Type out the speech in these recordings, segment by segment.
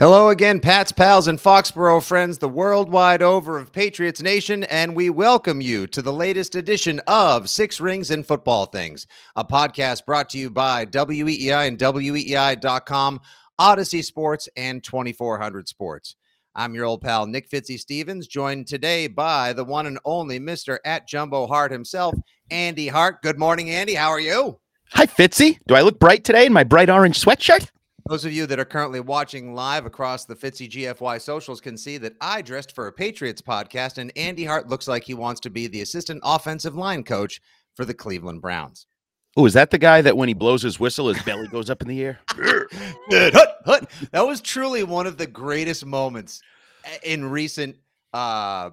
Hello again, Pats, pals, and Foxborough friends, the worldwide over of Patriots Nation, and we welcome you to the latest edition of Six Rings and Football Things, a podcast brought to you by WEEI and WEEI.com, Audacy Sports, and 2400 Sports. I'm your old pal, Nick Fitzy Stevens, joined today by the one and only Mr. at Jumbo Hart himself, Andy Hart. Good morning, Andy. How are you? Hi, Fitzy. Do I look bright today in my bright orange sweatshirt? Those of you that are currently watching live across the Fitzy GFY socials can see that I dressed for a Patriots podcast, and Andy Hart looks like he wants to be the assistant offensive line coach for the Cleveland Browns. Oh, is that the guy that when he blows his whistle, his belly goes up in the air? hut, hut. That was truly one of the greatest moments in recent. Uh,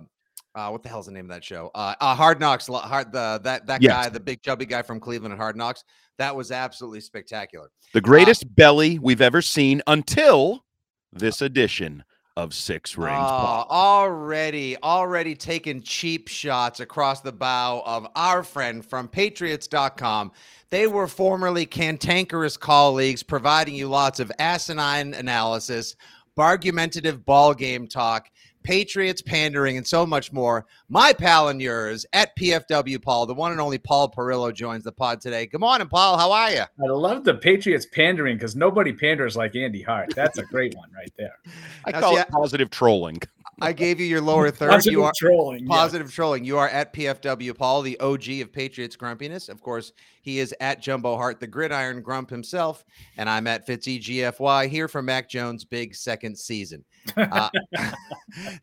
uh, what the hell's the name of that show? Uh, uh Hard Knocks. Hard the that that yes. guy, the big chubby guy from Cleveland and Hard Knocks. That was absolutely spectacular. The greatest uh, belly we've ever seen until this edition of Six Rings. Uh, already, already taking cheap shots across the bow of our friend from Patriots.com. They were formerly cantankerous colleagues, providing you lots of asinine analysis, argumentative ball game talk, Patriots pandering, and so much more. My pal and yours at PFW Paul, the one and only Paul Perillo joins the pod today. Good morning, Paul. How are you? I love the Patriots pandering because nobody panders like Andy Hart. That's a great one right there. I now, call see, it positive trolling. I gave you your lower third. Positive you are trolling. Positive yeah. trolling. You are at PFW Paul, the OG of Patriots grumpiness. Of course, he is at Jumbo Hart, the gridiron grump himself, and I'm at Fitzy GFY here for Mac Jones' big second season. Uh,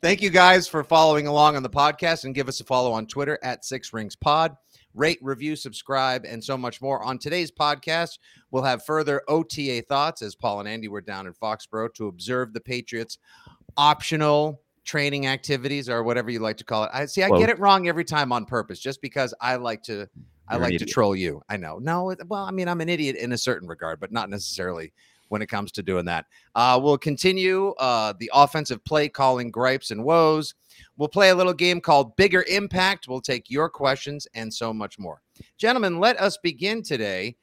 thank you guys for following along on the podcast, and give us a follow on Twitter at Six Rings Pod. Rate, review, subscribe, and so much more. On today's podcast, we'll have further OTA thoughts as Paul and Andy were down in Foxborough to observe the Patriots' optional training activities or whatever you like to call it. I see I well, get it wrong every time on purpose just because I like to I like to troll you. I know. No, well, I mean, I'm an idiot in a certain regard, but not necessarily when it comes to doing that. Uh, we'll continue uh, the offensive play calling gripes and woes. We'll play a little game called Bigger Impact. We'll take your questions and so much more. Gentlemen, let us begin today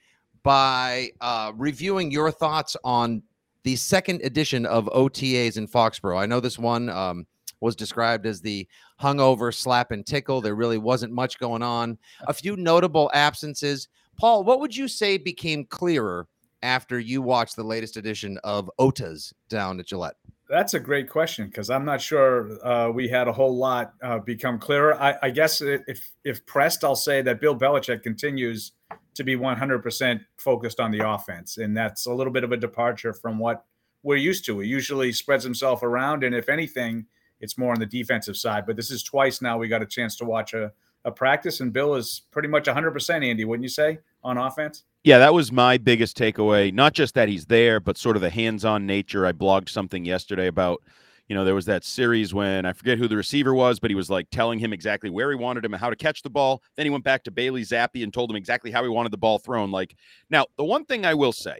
by uh, reviewing your thoughts on the second edition of OTAs in Foxborough. I know this one um, was described as the hungover slap and tickle. There really wasn't much going on. A few notable absences. Paul, what would you say became clearer after you watch the latest edition of OTAs down at Gillette? That's a great question because I'm not sure uh, we had a whole lot uh, become clearer. I, I, guess if if pressed, I'll say that Bill Belichick continues to be 100% focused on the offense, and that's a little bit of a departure from what we're used to. He usually spreads himself around, and if anything, it's more on the defensive side. But this is twice now we got a chance to watch a, a practice, and Bill is pretty much 100%, Andy, wouldn't you say, on offense? Yeah, that was my biggest takeaway. Not just that he's there, but sort of the hands on nature. I blogged something yesterday about, you know, there was that series when I forget who the receiver was, but he was like telling him exactly where he wanted him and how to catch the ball. Then he went back to Bailey Zappe and told him exactly how he wanted the ball thrown. Like, now, the one thing I will say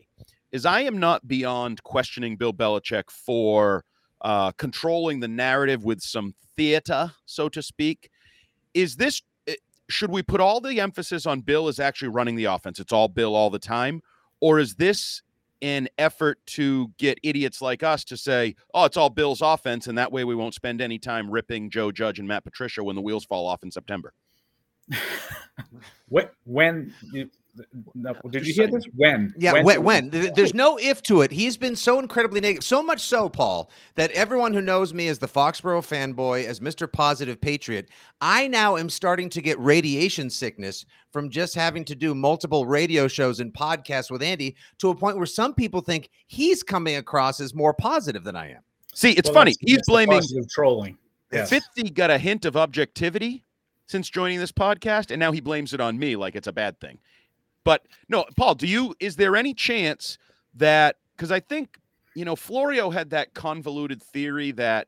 is I am not beyond questioning Bill Belichick for uh, controlling the narrative with some theater, so to speak. Is this should we put all the emphasis on Bill as actually running the offense? It's all Bill all the time, or is this an effort to get idiots like us to say, "Oh, it's all Bill's offense," and that way we won't spend any time ripping Joe Judge and Matt Patricia when the wheels fall off in September? when did you hear this? When? Yeah, when, when, when? There's no if to it. He's been so incredibly negative, so much so, Paul, that everyone who knows me as the Foxborough fanboy, as Mr. Positive Patriot, I now am starting to get radiation sickness from just having to do multiple radio shows and podcasts with Andy to a point where some people think he's coming across as more positive than I am. See, it's well, funny. He's blaming trolling. Yes. Fitzy got a hint of objectivity since joining this podcast, and now he blames it on me like it's a bad thing. But no, Paul, do you is there any chance that because I think you know Florio had that convoluted theory that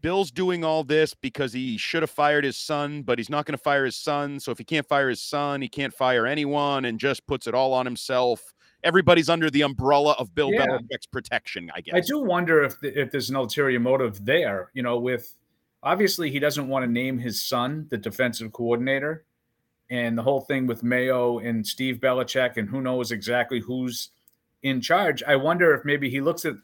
Bill's doing all this because he should have fired his son, but he's not going to fire his son. So if he can't fire his son, he can't fire anyone, and just puts it all on himself. Everybody's under the umbrella of Bill yeah. Belichick's protection, I guess. I do wonder if the, if there's an ulterior motive there. You know, with obviously he doesn't want to name his son the defensive coordinator and the whole thing with Mayo and Steve Belichick and who knows exactly who's in charge. I wonder if maybe he looks at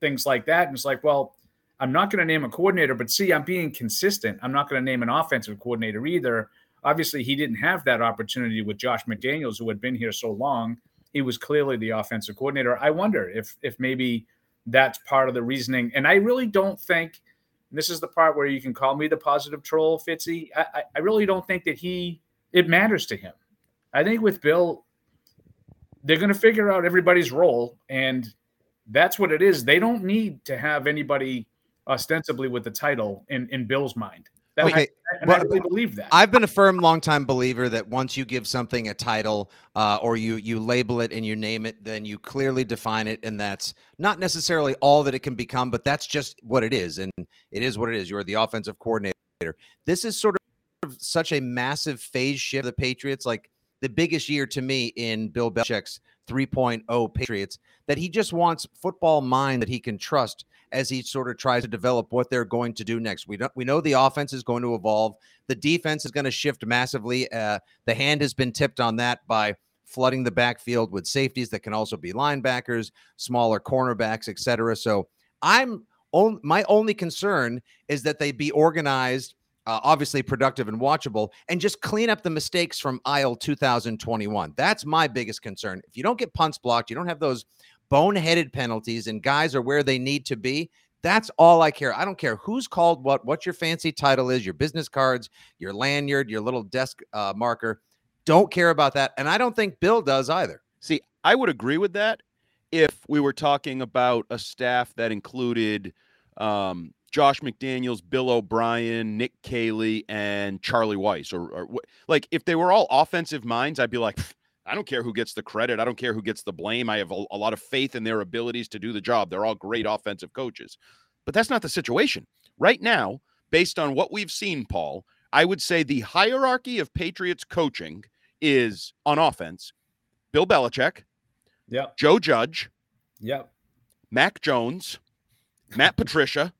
things like that. And it's like, well, I'm not going to name a coordinator, but see, I'm being consistent. I'm not going to name an offensive coordinator either. Obviously, he didn't have that opportunity with Josh McDaniels, who had been here so long. He was clearly the offensive coordinator. I wonder if if maybe that's part of the reasoning. And I really don't think this is the part where you can call me the positive troll, Fitzy. I, I really don't think that he it matters to him. I think with Bill, they're going to figure out everybody's role, and that's what it is. They don't need to have anybody ostensibly with the title in in Bill's mind. That, okay, I, well, I really believe that. I've been a firm, longtime believer that once you give something a title, uh, or you you label it and you name it, then you clearly define it, and that's not necessarily all that it can become, but that's just what it is, and it is what it is. You're the offensive coordinator. This is sort of such a massive phase shift of the Patriots, like the biggest year to me in Bill Belichick's 3.0 Patriots, that he just wants football mind that he can trust as he sort of tries to develop what they're going to do next. We don't, we know the offense is going to evolve. The defense is going to shift massively. Uh, the hand has been tipped on that by flooding the backfield with safeties that can also be linebackers, smaller cornerbacks, etc. So I'm on, my only concern is that they be organized uh, obviously productive and watchable, and just clean up the mistakes from aisle 2021. That's my biggest concern. If you don't get punts blocked, you don't have those boneheaded penalties, and guys are where they need to be. That's all I care. I don't care who's called what, what your fancy title is, your business cards, your lanyard, your little desk uh, marker. Don't care about that. And I don't think Bill does either. See, I would agree with that if we were talking about a staff that included um, Josh McDaniels, Bill O'Brien, Nick Caley, and Charlie Weis, or, or like if they were all offensive minds, I'd be like, I don't care who gets the credit. I don't care who gets the blame. I have a, a, lot of faith in their abilities to do the job. They're all great offensive coaches. But that's not the situation. Right now, based on what we've seen, Paul, I would say the hierarchy of Patriots coaching is on offense Bill Belichick, yep. Joe Judge, yep. Mac Jones, Matt Patricia,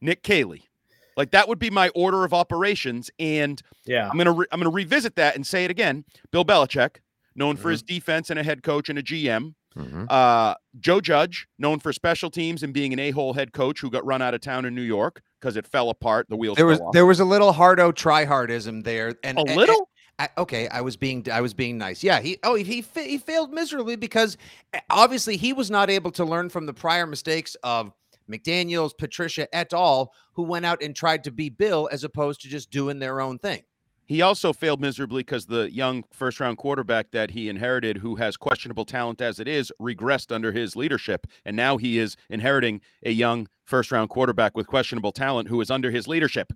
Nick Caley. Like that would be my order of operations. And yeah, I'm gonna re- I'm gonna revisit that and say it again. Bill Belichick, known mm-hmm. for his defense and a head coach and a GM. Mm-hmm. Uh, Joe Judge, known for special teams and being an a-hole head coach who got run out of town in New York because it fell apart. The wheels. There was off. there was a little hardo tryhardism there, and a little. I, okay, I was being I was being nice. Yeah, he oh he he failed miserably because eh, obviously he was not able to learn from the prior mistakes of McDaniels, Patricia et al., who went out and tried to be Bill as opposed to just doing their own thing. He also failed miserably because the young first round quarterback that he inherited, who has questionable talent as it is, regressed under his leadership. And now he is inheriting a young first round quarterback with questionable talent who is under his leadership.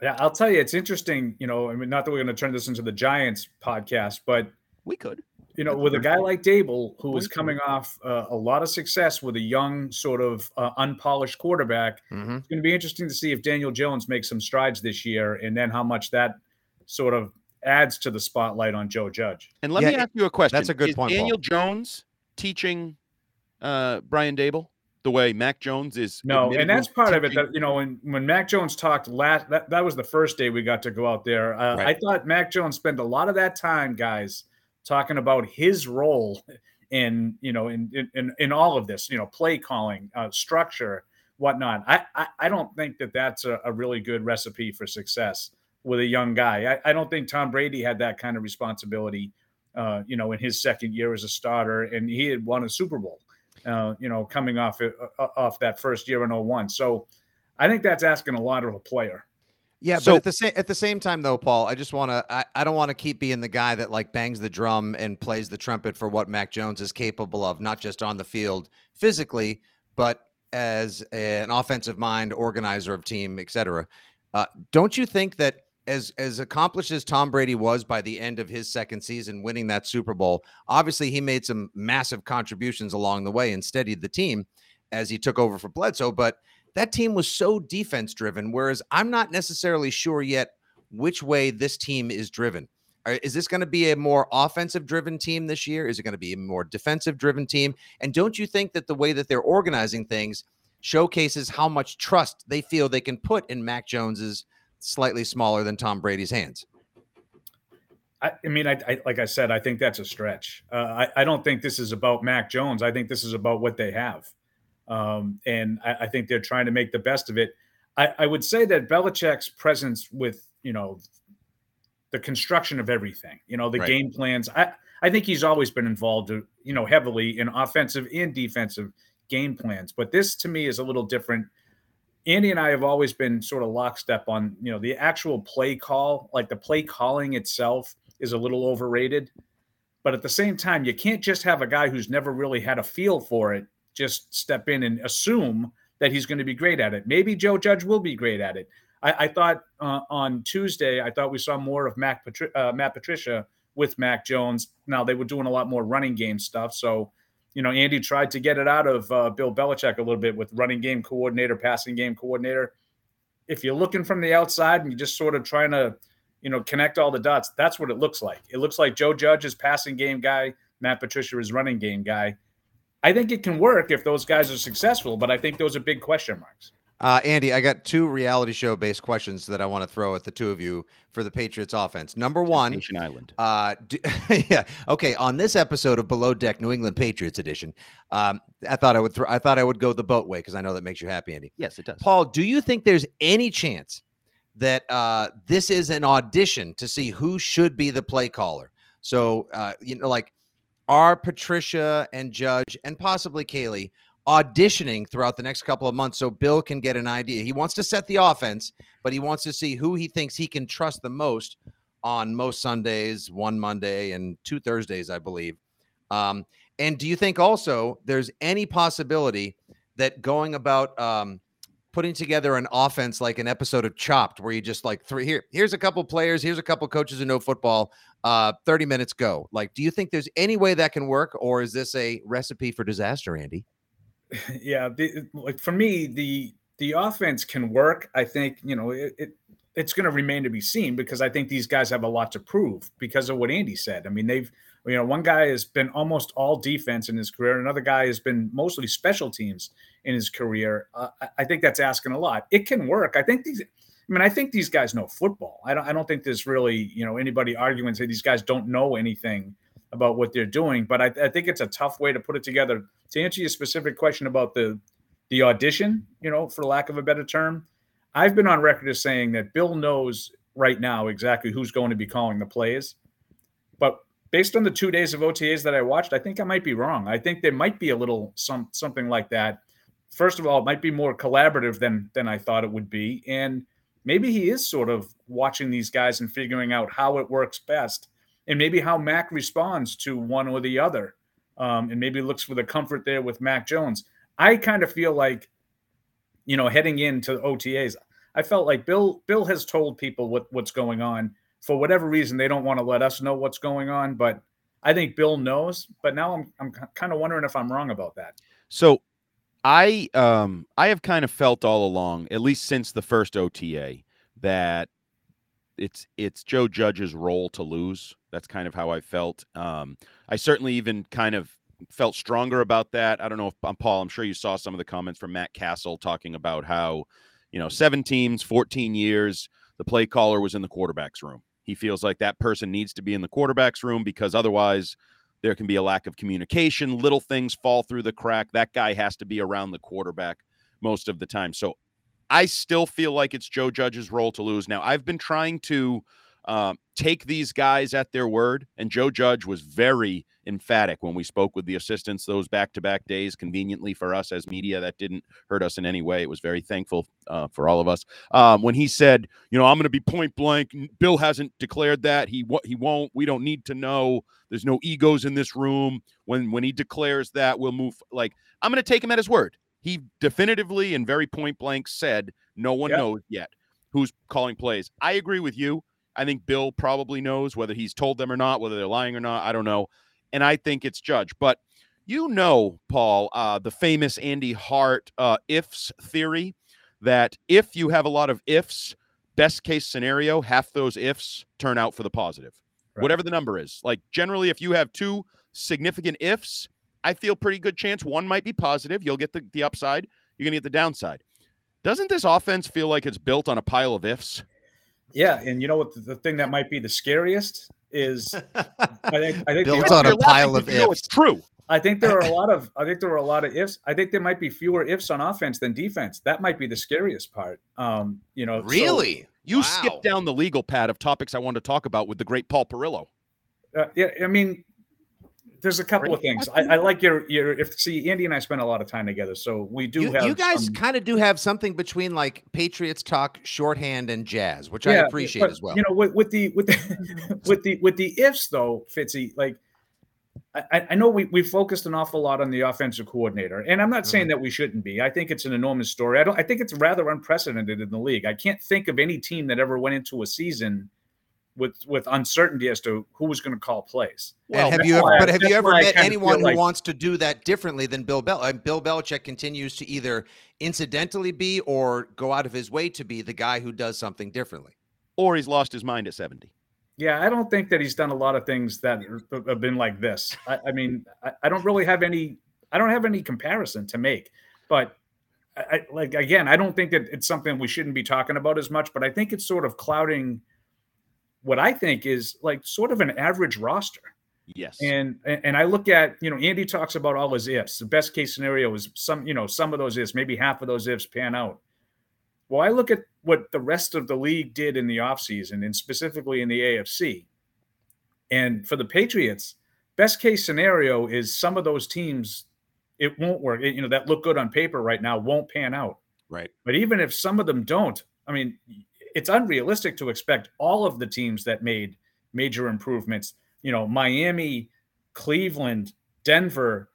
Yeah, I'll tell you, it's interesting. You know, I mean, not that we're going to turn this into the Giants podcast, but we could you know, with a guy like Daboll, who was coming off uh, a lot of success with a young, sort of uh, unpolished quarterback, mm-hmm. it's going to be interesting to see if Daniel Jones makes some strides this year, and then how much that sort of adds to the spotlight on Joe Judge. And let yeah, me ask you a question: That's a good Is point. Daniel Paul. Jones teaching uh, Brian Daboll the way Mac Jones is. No, and that's part teaching. of it. That you know, when when Mac Jones talked last, that that was the first day we got to go out there. Uh, right. I thought Mac Jones spent a lot of that time, guys talking about his role in you know in in in all of this, you know, play calling, uh, structure, whatnot. I, I, I don't think that that's a, a, really good recipe for success with a young guy. I, I don't think Tom Brady had that kind of responsibility, uh, you know, in his second year as a starter, and he had won a Super Bowl, uh, you know, coming off uh, off that first year in 01. So I think that's asking a lot of a player. Yeah, so, but at the same at the same time though, Paul, I just want to I, I don't want to keep being the guy that like bangs the drum and plays the trumpet for what Mac Jones is capable of, not just on the field physically, but as an offensive mind, organizer of team, etc. Uh, don't you think that as as accomplished as Tom Brady was by the end of his second season, winning that Super Bowl, obviously he made some massive contributions along the way and steadied the team as he took over for Bledsoe, but that team was so defense driven. Whereas I'm not necessarily sure yet which way this team is driven. Is this going to be a more offensive driven team this year? Is it going to be a more defensive driven team? And don't you think that the way that they're organizing things showcases how much trust they feel they can put in Mac Jones's slightly smaller than Tom Brady's hands? I, I mean, I, I, like I said, I think that's a stretch. Uh, I, I don't think this is about Mac Jones. I think this is about what they have. Um, and I, I, think they're trying to make the best of it. I, I would say that Belichick's presence with, you know, the construction of everything, you know, the right. game plans. I, I think he's always been involved, you know, heavily in offensive and defensive game plans. But this to me is a little different. Andy and I have always been sort of lockstep on, you know, the actual play call, like the play calling itself is a little overrated. But at the same time, you can't just have a guy who's never really had a feel for it just step in and assume that he's going to be great at it. Maybe Joe Judge will be great at it. I, I thought uh, on Tuesday, I thought we saw more of Mac Patri- uh, Matt Patricia with Mac Jones. Now they were doing a lot more running game stuff, so you know Andy tried to get it out of uh, Bill Belichick a little bit with running game coordinator, passing game coordinator. If you're looking from the outside and you're just sort of trying to, you know, connect all the dots, that's what it looks like. It looks like Joe Judge is passing game guy, Matt Patricia is running game guy. I think it can work if those guys are successful, but I think those are big question marks. Uh, Andy, I got two reality show based questions that I want to throw at the two of you for the Patriots offense. Number one, Nation Island. Uh, do, yeah, okay. On this episode of Below Deck New England Patriots edition, um, I thought I would throw, I thought I would go the boat way because I know that makes you happy, Andy. Yes, it does. Paul, do you think there's any chance that uh, this is an audition to see who should be the play caller? So, uh, you know, like, are Patricia and Judge and possibly Caley auditioning throughout the next couple of months so Bill can get an idea. He wants to set the offense, but he wants to see who he thinks he can trust the most on most Sundays, one Monday, and two Thursdays, I believe. Um, and do you think also there's any possibility that going about um, putting together an offense like an episode of Chopped, where you just like three here, here's a couple players, here's a couple coaches who know football, uh, 30 minutes go. Like, do you think there's any way that can work, or is this a recipe for disaster, Andy? yeah, the, like for me, the the offense can work. I think you know it, it it's going to remain to be seen because I think these guys have a lot to prove because of what Andy said. I mean, they've you know one guy has been almost all defense in his career, another guy has been mostly special teams in his career. Uh, I think that's asking a lot. It can work. I think these. I mean, I think these guys know football. I don't. I don't think there's really, you know, anybody arguing say these guys don't know anything about what they're doing. But I, I, think it's a tough way to put it together. To answer your specific question about the the audition, you know, for lack of a better term, I've been on record as saying that Bill knows right now exactly who's going to be calling the plays. But based on the two days of OTAs that I watched, I think I might be wrong. I think there might be a little some something like that. First of all, it might be more collaborative than than I thought it would be, and maybe he is sort of watching these guys and figuring out how it works best and maybe how Mac responds to one or the other, um, and maybe looks for the comfort there with Mac Jones. I kind of feel like, you know, heading into OTAs, I felt like Bill Bill has told people what what's going on. For whatever reason, they don't want to let us know what's going on, but I think Bill knows. But now I'm I'm kind of wondering if I'm wrong about that. So I um I have kind of felt all along, at least since the first OTA, that it's it's Joe Judge's role to lose. That's kind of how I felt. Um, I certainly even kind of felt stronger about that. I don't know if um, Paul. I'm sure you saw some of the comments from Matt Cassel talking about how, you know, seven teams, 14 years, the play caller was in the quarterback's room. He feels like that person needs to be in the quarterback's room because otherwise there can be a lack of communication. Little things fall through the crack. That guy has to be around the quarterback most of the time. So I still feel like it's Joe Judge's role to lose. Now, I've been trying to uh, take these guys at their word, and Joe Judge was very emphatic when we spoke with the assistants those back to back days. Conveniently for us as media, that didn't hurt us in any way. It was very thankful uh, for all of us. Um, when he said, "You know, I'm going to be point blank. Bill hasn't declared that. He he won't. We don't need to know. There's no egos in this room. When when he declares that, we'll move. Like I'm going to take him at his word." He definitively and very point blank said, no one yep. knows yet who's calling plays. I agree with you. I think Bill probably knows whether he's told them or not, whether they're lying or not. I don't know. And I think it's Judge. But you know, Paul, uh, the famous Andy Hart uh, ifs theory that if you have a lot of ifs, best case scenario, half those ifs turn out for the positive, right. whatever the number is. Like generally, if you have two significant ifs, I feel pretty good chance one might be positive. You'll get the, the upside. You're going to get the downside. Doesn't this offense feel like it's built on a pile of ifs? Yeah, and you know what? The, the thing that might be the scariest is I think I think built on a pile of ifs. it's true. I think there are a lot of I think there are a lot of ifs. I think there might be fewer ifs on offense than defense. That might be the scariest part. Um, you know, so- Really? You Wow. skipped down the legal pad of topics I wanted to talk about with the great Paul Perillo. Uh, yeah, I mean, there's a couple of things. I, I like your your. If see, Andy and I spend a lot of time together, so we do You, have. you guys some- kind of do have something between like Patriots talk, shorthand, and jazz, which I appreciate but, as well. You know, with, with the with the with the with the ifs though, Fitzy, like I, I know we we focused an awful lot on the offensive coordinator, and I'm not saying Mm-hmm. that we shouldn't be. I think it's an enormous story. I don't. I think it's rather unprecedented in the league. I can't think of any team that ever went into a season with with uncertainty as to who was going to call plays. And have you ever, but have you ever met anyone feel like- who wants to do that differently than Bill Bel? And Bill Belichick continues to either incidentally be or go out of his way to be the guy who does something differently. Or he's lost his mind at 70. Yeah, I don't think that he's done a lot of things that have been like this. I, I mean, I, I don't really have any. I don't have any comparison to make, but I, I like again, I don't think that it's something we shouldn't be talking about as much. But I think it's sort of clouding what I think is like sort of an average roster. Yes. And and I look at you know Andy talks about all his ifs. The best case scenario is some you know some of those ifs, maybe half of those ifs pan out. Well, I look at what the rest of the league did in the offseason and specifically in the AFC. And for the Patriots, best case scenario is some of those teams it won't work. It- you know that look good on paper right now won't pan out. Right. But even if some of them don't, I mean, it's unrealistic to expect all of the teams that made major improvements, you know, Miami, Cleveland, Denver,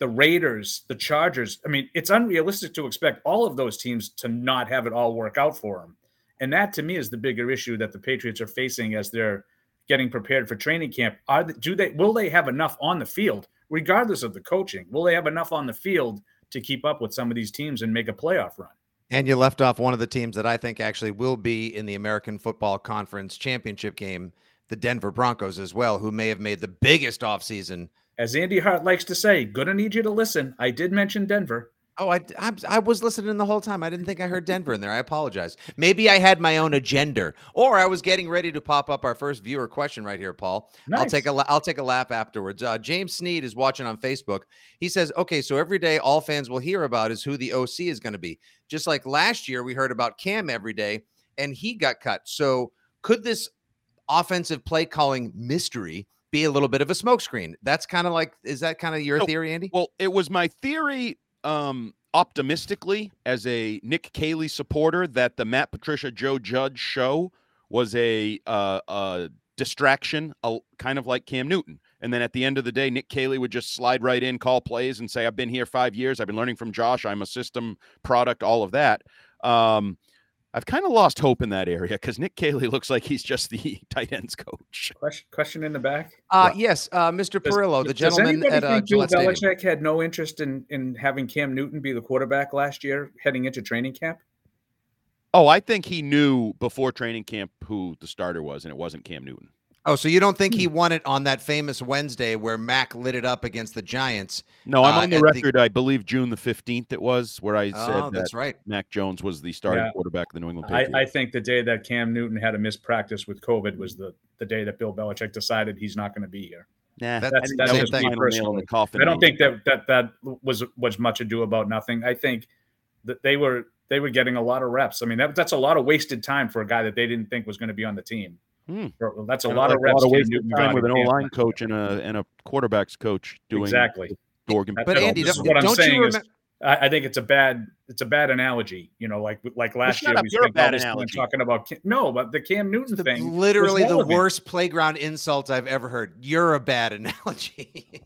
the Raiders, the Chargers. I mean, it's unrealistic to expect all of those teams to not have it all work out for them. And that to me is the bigger issue that the Patriots are facing as they're getting prepared for training camp. Are they, do they will they have enough on the field regardless of the coaching? Will they have enough on the field to keep up with some of these teams and make a playoff run? And you left off one of the teams that I think actually will be in the American Football Conference championship game, the Denver Broncos as well, who may have made the biggest offseason. As Andy Hart likes to say, gonna need you to listen. I did mention Denver. Oh, I, I, I was listening the whole time. I didn't think I heard Denver in there. I apologize. Maybe I had my own agenda, or I was getting ready to pop up our first viewer question right here, Paul. I'll take a la- I'll take a lap afterwards. Uh, James Sneed is watching on Facebook. He says, "Okay, so every day all fans will hear about is who the OC is going to be. Just like last year, we heard about Cam every day, and he got cut. So could this offensive play calling mystery be a little bit of a smokescreen? That's kind of like is that kind of your So- theory, Andy? Well, it was my theory, um, optimistically, as a Nick Caley supporter, that the Matt Patricia Joe Judge show was a uh, uh, distraction, a, kind of like Cam Newton. And then at the end of the day, Nick Caley would just slide right in, call plays, and say, "I've been here five years. I've been learning from Josh. I'm a system product. All of that." Um, I've kind of lost hope in that area because Nick Caley looks like he's just the tight ends coach. Question, question in the back. Uh, yes, uh, Mr. Does- Perillo, the does gentleman anybody at uh, think Bill Gillette Stadium. Belichick had no interest in in having Cam Newton be the quarterback last year, heading into training camp? Oh, I think he knew before training camp who the starter was, and it wasn't Cam Newton. Oh, so you don't think Hmm. he won it on that famous Wednesday where Mac lit it up against the Giants? No, I'm Uh, on the at the- record. I believe June the 15th it was where I said Oh, that that's right. Mac Jones was the starting Yeah. quarterback of the New England I, Patriots. I think the day that Cam Newton had a missed practice with COVID was the the day that Bill Belichick decided he's not going to be here. nah, That- I that's- that's that was me the final nail in personally. the coffin. I don't think that that that was was much ado about nothing. I think that they were they were getting a lot of reps. I mean, that, that's a lot of wasted time for a guy that they didn't think was going to be on the team. Hmm. Or- That's a Kinda lot of reps. Cam wasted time got with an in O line coach and a and a quarterbacks coach doing exactly. the Oregon. That- But that's- Andy, this don't, is what I'm saying you is- I, I think it's a bad it's a bad analogy. You know, like like last shut year up, we you're spent bad analogy. talking about no, but the Cam Newton thing. Literally the worst playground insult I've ever heard. You're a bad analogy.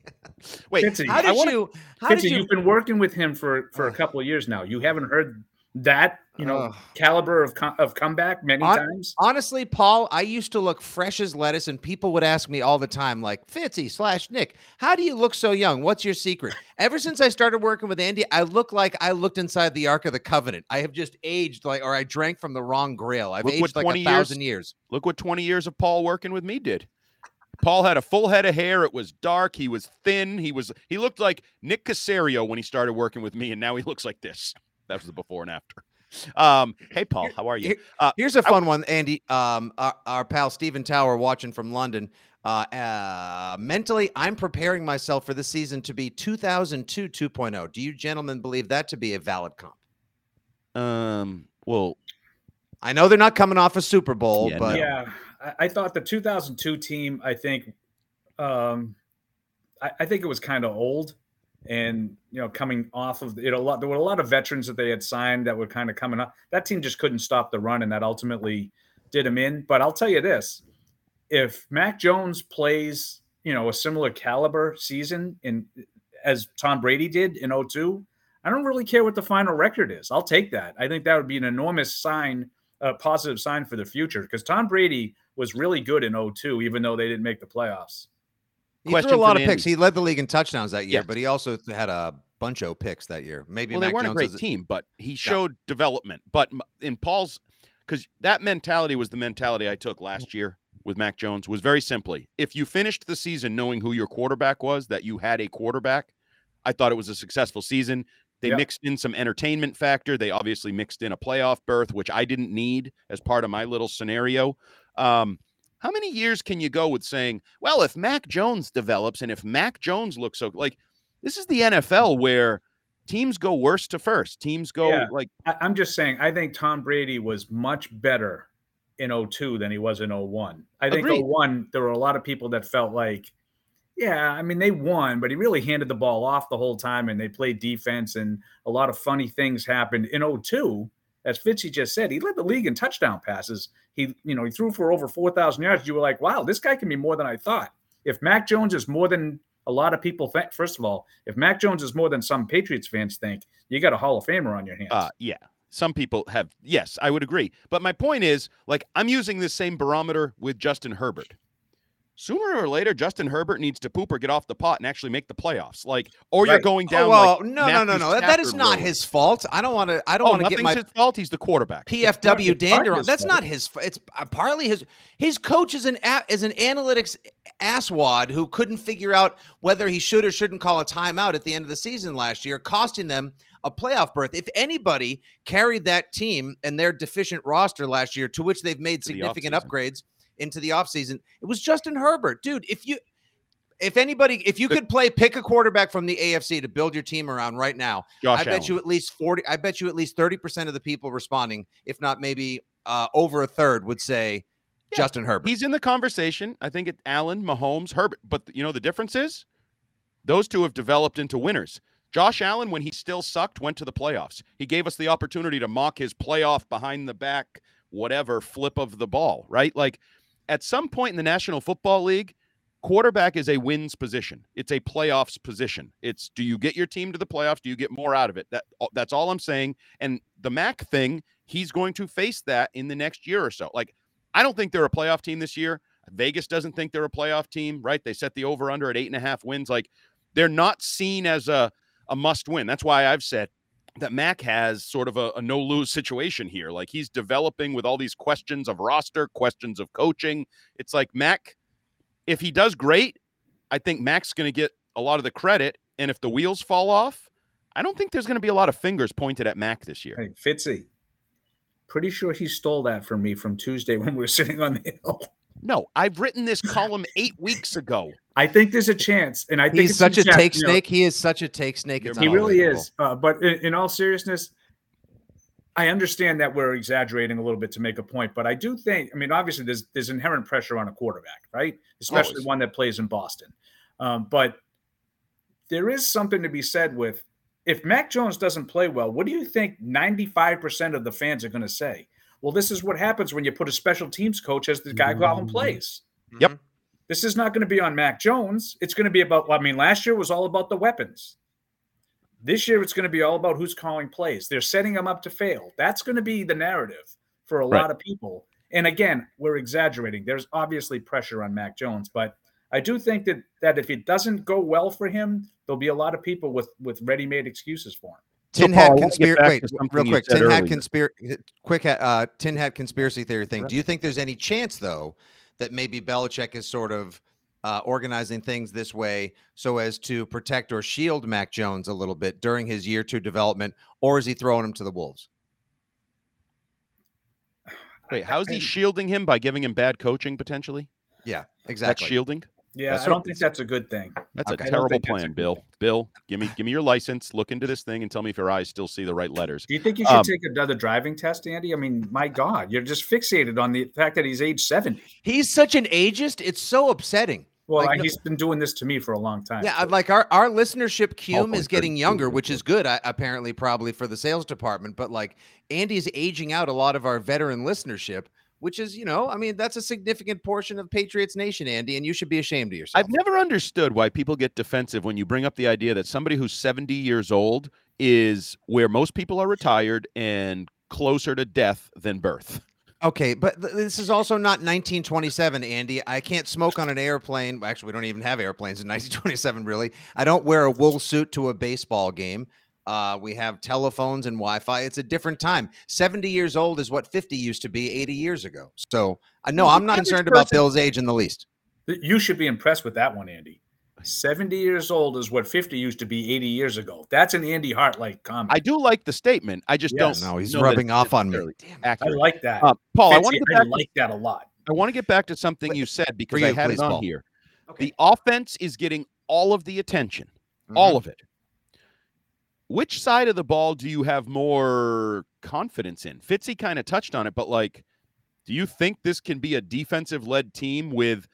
Wait, Fitzy, how I did wanna- you? How Fitzy, did you? you've been working with him for for a couple of years now. You haven't heard that you know Ugh. caliber of com- of comeback many Hon- times. Honestly, Paul, I used to look fresh as lettuce, and people would ask me all the time, like, Fitzy slash Nick, how do you look so young? What's your secret? Ever since I started working with Andy, I look like I looked inside the Ark of the Covenant. I have just aged like, or I drank from the wrong grail. I've Look aged like 20 a years- thousand years. look what 20 years of Paul working with me did. Paul had a full head of hair. It was dark. He was thin. He was he looked like Nick Caserio when he started working with me, and now he looks like this. That was the before and after. Um, hey Paul, how are you? Uh, Here's a fun one, Andy. Um, our, our pal Stephen Tower watching from London. Uh, uh, mentally, I'm preparing myself for the season to be 2002 2.0. Do you gentlemen believe that to be a valid comp? Um, well, I know they're not coming off a Super Bowl, Yeah, but. Yeah, I, I thought the 2002 team. I think, um, I, I think it was kind of old, and you know, coming off of it, a lot. There were a lot of veterans that they had signed that were kind of coming up. That team just couldn't stop the run, and that ultimately did them in. But I'll tell you this: if Mac Jones plays, you know, a similar caliber season in as Tom Brady did in 02, I don't really care what the final record is. I'll take that. I think that would be an enormous sign a positive sign for the future because Tom Brady was really good in 02, even though they didn't make the playoffs. He Question threw a lot of Andy. picks. He led the league in touchdowns that year, Yes. but he also had a bunch of picks that year. Maybe well, Mac they weren't Jones a great team, but he showed development. But in Paul's, because that mentality was the mentality I took last year with Mac Jones was very simply if you finished the season knowing who your quarterback was, that you had a quarterback, I thought it was a successful season. They Yep. mixed in some entertainment factor. They obviously mixed in a playoff berth, which I didn't need as part of my little scenario. Um, how many years can you go with saying, well, if Mac Jones develops and if Mac Jones looks so like this is the NFL where teams go worst to first. Teams go Yeah. like I, I'm just saying, I think Tom Brady was much better in 02 than he was in 01. I think Agreed. 01, there were a lot of people that felt like, yeah, I mean, they won, but he really handed the ball off the whole time and they played defense and a lot of funny things happened. In 02, as Fitzy just said, he led the league in touchdown passes. He, you know, he threw for over 4,000 yards. You were like, wow, this guy can be more than I thought. If Mac Jones is more than a lot of people think, first of all, if Mac Jones is more than some Patriots fans think, you got a Hall of Famer on your hands. uh yeah. Some people have yes, I would agree. But my point is, like, I'm using this same barometer with Justin Herbert. Sooner or later, Justin Herbert needs to poop or get off the pot and actually make the playoffs. Like, or you're Right. going Oh, down. well, like no, no, no, Matthew no. That, is not road. his fault. I don't want to. I don't Oh, want to get nothing's my his fault. He's the quarterback. PFW dander That's fault. not his. It's uh, partly his. His coach is an is an analytics asswad who couldn't figure out whether he should or shouldn't call a timeout at the end of the season last year, costing them a playoff berth. If anybody carried that team and their deficient roster last year, to which they've made To the significant upgrades into the offseason, it was Justin Herbert, dude. If you if anybody, if you could play, pick a quarterback from the AFC to build your team around right now. Josh I bet Allen. you at least 40, I bet you at least 30% of the people responding, if not maybe uh, over a third, would say Yeah, Justin Herbert. He's in the conversation. I think it Allen, Mahomes, Herbert. But you know the difference is those two have developed into winners. Josh Allen, when he still sucked, went to the playoffs. He gave us the opportunity to mock his playoff behind the back, whatever flip of the ball, right? Like at some point in the National Football League, quarterback is a wins position. It's a playoffs position. It's do you get your team to the playoffs? Do you get more out of it? That that's all I'm saying. And the Mac thing, he's going to face that in the next year or so. Like I don't think they're a playoff team this year. Vegas doesn't think they're a playoff team, right? They set the over under at eight and a half wins. Like they're not seen as a, a must win. That's why I've said that Mac has sort of a, a no lose situation here. Like he's developing with all these questions of roster, questions of coaching. It's like Mac, if he does great, I think Mac's going to get a lot of the credit. And if the wheels fall off, I don't think there's going to be a lot of fingers pointed at Mac this year. Hey, Fitzy, pretty sure he stole that from me from Tuesday when we were sitting on the hill. No, I've written this column eight weeks ago. I think there's a chance, and I think He's such a in depth, take you know, snake. He is such a take snake. It's he really is. Uh, but in, in all seriousness, I understand that we're exaggerating a little bit to make a point, but I do think, I mean, obviously there's there's inherent pressure on a quarterback, right? Especially Always. one that plays in Boston. Um, but there is something to be said with if Mac Jones doesn't play well, what do you think 95% of the fans are going to say? Well, this is what happens when you put a special teams coach as the guy calling plays. Yep. Mhm. This is not going to be on Mac Jones. It's going to be about, I mean, last year was all about the weapons. This year, it's going to be all about who's calling plays. They're setting them up to fail. That's going to be the narrative for a Right. lot of people. And again, we're exaggerating. There's obviously pressure on Mac Jones, but I do think that that if it doesn't go well for him, there'll be a lot of people with with ready-made excuses for him. So, Tin Paul, I hat conspiracy. Wait, real quick. said Tin hat conspiracy. Quick. ha- Uh, tin hat conspiracy theory thing. Do you think there's any chance though that maybe Belichick is sort of uh, organizing things this way so as to protect or shield Mac Jones a little bit during his year two development, or is he throwing him to the wolves? Wait, how's he shielding him by giving him bad coaching potentially? Yeah, That's exactly. shielding. Yeah, That's I don't think that's a good thing. That's Okay. I a terrible think that's a plan, Bill. thing. Bill, give me give me your license. Look into this thing and tell me if your eyes still see the right letters. Do you think you should Um, take another driving test, Andy? I mean, my God, you're just fixated on the fact that he's age 70. He's such an ageist. It's so upsetting. Well, Like, he's been doing this to me for a long time. Yeah, I'd like our, our listenership cume is getting younger, which is good, I, apparently, probably for the sales department. But like Andy's aging out a lot of our veteran listenership, which is, you know, I mean, that's a significant portion of Patriots Nation, Andy, and you should be ashamed of yourself. I've never understood why people get defensive when you bring up the idea that somebody who's 70 years old is where most people are retired and closer to death than birth. Okay, but th- this is also not 1927, Andy. I can't smoke on an airplane. Actually, we don't even have airplanes in 1927, really. I don't wear a wool suit to a baseball game. Uh, we have telephones and Wi-Fi. It's a different time. 70 years old is what 50 used to be 80 years ago. So I know Well, I'm not average concerned about Bill's age in the least. You should be impressed with that one, Andy. 70 years old is what 50 used to be 80 years ago. That's an Andy Hart like comment. I do like the statement. I just Yes. don't. No, he's know that rubbing off on me. Damn. I like that. Uh, Paul, I want to get I back. like that a lot. I want to get back to something you said because I had please, it on Paul. here. Okay. The offense is getting all of the attention, all Mhm. of it. Which side of the ball do you have more confidence in? Fitzy kind of touched on it, but like, do you think this can be a defensive led team with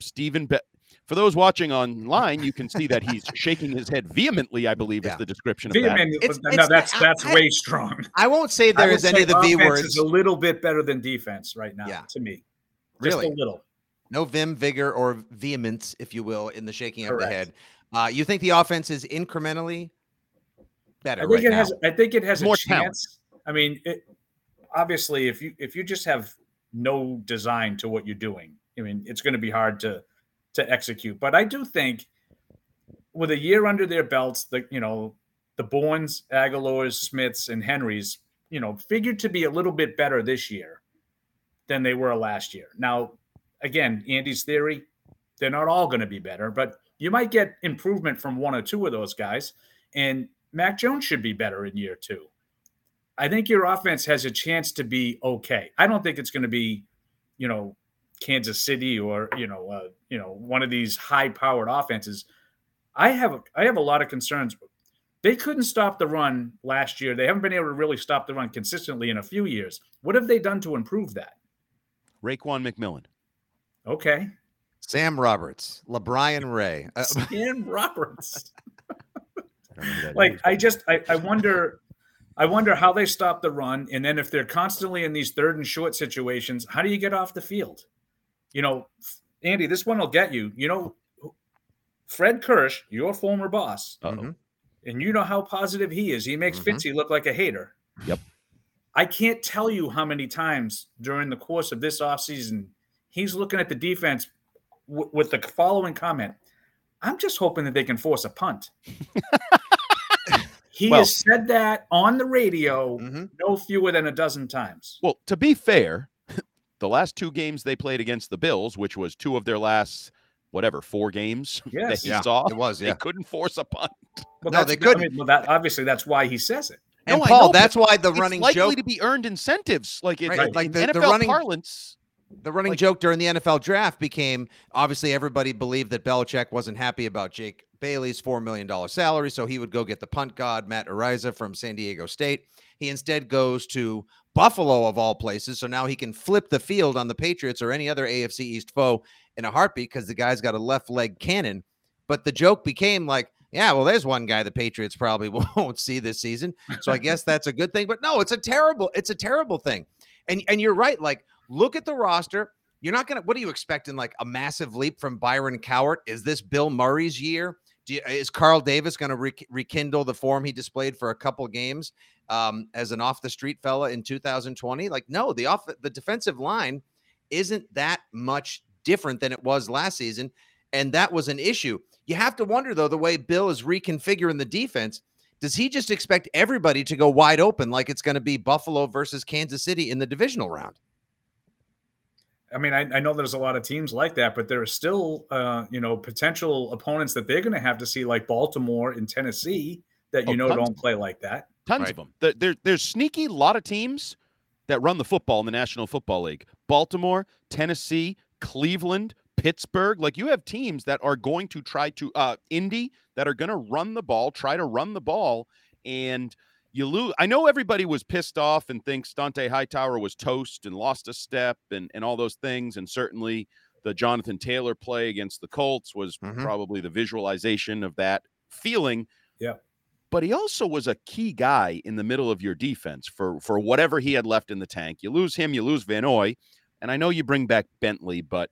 Stephen? Be- For those watching online, you can see that he's shaking his head vehemently. I believe Yeah. is the description of that. It's- no, it's- that's I- that's I- way strong. I won't say I there would is any of the V words. is a little bit better than defense right now. Yeah. to me, just Really? a little. No vim, vigor, or vehemence, if you will, in the shaking of the head. Uh, you think the offense is incrementally better I think right it now? has. I think it has More a talent. chance. I mean, it, obviously, if you if you just have no design to what you're doing, I mean, it's going to be hard to to execute. But I do think with a year under their belts, the you know the Bournes, Agholors, Smiths, and Henrys, you know, figured to be a little bit better this year than they were last year. Now, again, Andy's theory, they're not all going to be better, but you might get improvement from one or two of those guys. And Mac Jones should be better in year two. I think your offense has a chance to be okay. I don't think it's going to be, you know, Kansas City or you know, uh, you know, one of these high-powered offenses. I have a, I have a lot of concerns. They couldn't stop the run last year. They haven't been able to really stop the run consistently in a few years. What have they done to improve that? Raekwon McMillan. Okay, Sam Roberts, LaBryan Ray. Sam Roberts. I don't know who that like. I just I, I wonder I wonder how they stop the run and then if they're constantly in these third and short situations, how do you get off the field? You know, Andy, this one will get you. You know, Fred Kirsch, your former boss, Uh-oh. And you know how positive he is. He makes Mhm. Fitzy look like a hater. Yep. I can't tell you how many times during the course of this offseason he's looking at the defense w- with the following comment. I'm just hoping that they can force a punt. he Well- has said that on the radio Mhm. no fewer than a dozen times. Well, to be fair, the last two games they played against the Bills, which was two of their last whatever four games Yes. that he Yeah, saw, it was, they couldn't force a punt. Well, No, they couldn't. mean, well, that obviously that's why he says it. And No, Paul, know, that's why the it's running likely joke, to be earned incentives, like it, Right, in like the- the NFL running- parlance. the running like- joke during the NFL draft became obviously everybody believed that Belichick wasn't happy about Jake Bailey's four million dollar salary, so he would go get the punt god Matt Araiza from San Diego State. He instead goes to Buffalo of all places, so now he can flip the field on the Patriots or any other AFC East foe in a heartbeat because the guy's got a left leg cannon. But the joke became like, yeah, well, there's one guy the Patriots probably won't see this season. So I guess that's a good thing. But no, it's a terrible, it's a terrible thing. And and you're right. Like, look at the roster. You're not gonna. What are you expecting? Like a massive leap from Byron Cowart? Is this Bill Murray's year? You, is Carl Davis going to re- rekindle the form he displayed for a couple games um, as an off the street fella in 2020? Like, no, the off the defensive line isn't that much different than it was last season, and that was an issue. You have to wonder though the way Bill is reconfiguring the defense. Does he just expect everybody to go wide open like it's going to be Buffalo versus Kansas City in the divisional round? I mean, I, I know there's a lot of teams like that, but there are still, uh, you know, potential opponents that they're going to have to see, like Baltimore and Tennessee, that you Oh, know don't play like that. Tons Right. of them. There, there, there's sneaky lot of teams that run the football in the National Football League. Baltimore, Tennessee, Cleveland, Pittsburgh. Like you have teams that are going to try to uh Indy that are going to run the ball, try to run the ball, and you lose. I know everybody was pissed off and thinks Dont'a Hightower was toast and lost a step and and all those things, and certainly the Jonathan Taylor play against the Colts was Mhm. probably the visualization of that feeling. Yeah. But he also was a key guy in the middle of your defense for for whatever he had left in the tank. You lose him, you lose Van Noy, and I know you bring back Bentley, but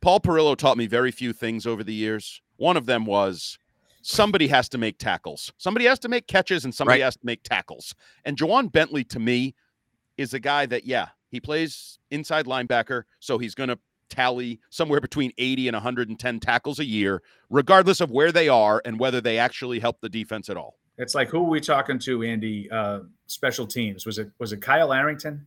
Paul Perillo taught me very few things over the years. One of them was somebody has to make tackles. Somebody has to make catches and somebody Right. has to make tackles. And Ja'Whaun Bentley to me is a guy that yeah, he plays inside linebacker, so he's going to tally somewhere between 80 and 110 tackles a year regardless of where they are and whether they actually help the defense at all. It's like who are we talking to, Andy? Uh, special teams. Was it was it Kyle Arrington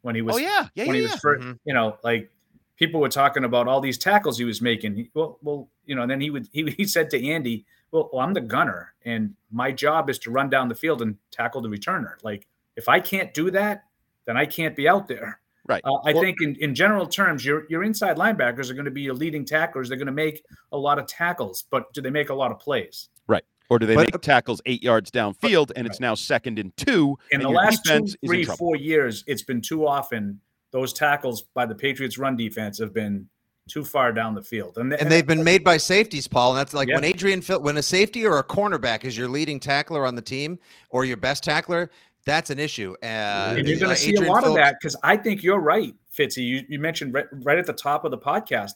when he was oh yeah, yeah, when yeah. he was yeah. first, Mhm. you know, like people were talking about all these tackles he was making. Well, well, you know, and then he would he, he said to Andy, well, well, I'm the gunner, and my job is to run down the field and tackle the returner. Like if I can't do that, then I can't be out there. Right. Uh, I Well- think in, in general terms, your your inside linebackers are going to be your leading tacklers. They're going to make a lot of tackles, but do they make a lot of plays? Right. Or do they But- make tackles 8 yards downfield and it's now second and 2 In and the last two, defense is in three, four years, it's been too often those tackles by the Patriots' run defense have been too far down the field, and, And they've been made by safeties, Paul. And that's like when Adrian, Phil- when a safety or a cornerback is your leading tackler on the team or your best tackler, that's an issue. Uh, and you're going uh, to see a Adrian lot of that because I think you're right, Fitzy. You, you mentioned right, right at the top of the podcast.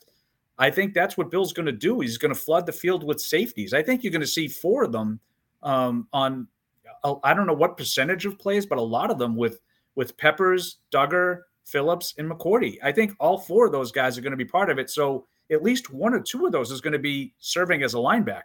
I think that's what Bill's going to do. He's going to flood the field with safeties. I think you're going to see four of them um, on. uh, I don't know what percentage of plays, but a lot of them with with Peppers, Dugger, Phillips, and McCourty. I think all four of those guys are going to be part of it. So at least one or two of those is going to be serving as a linebacker.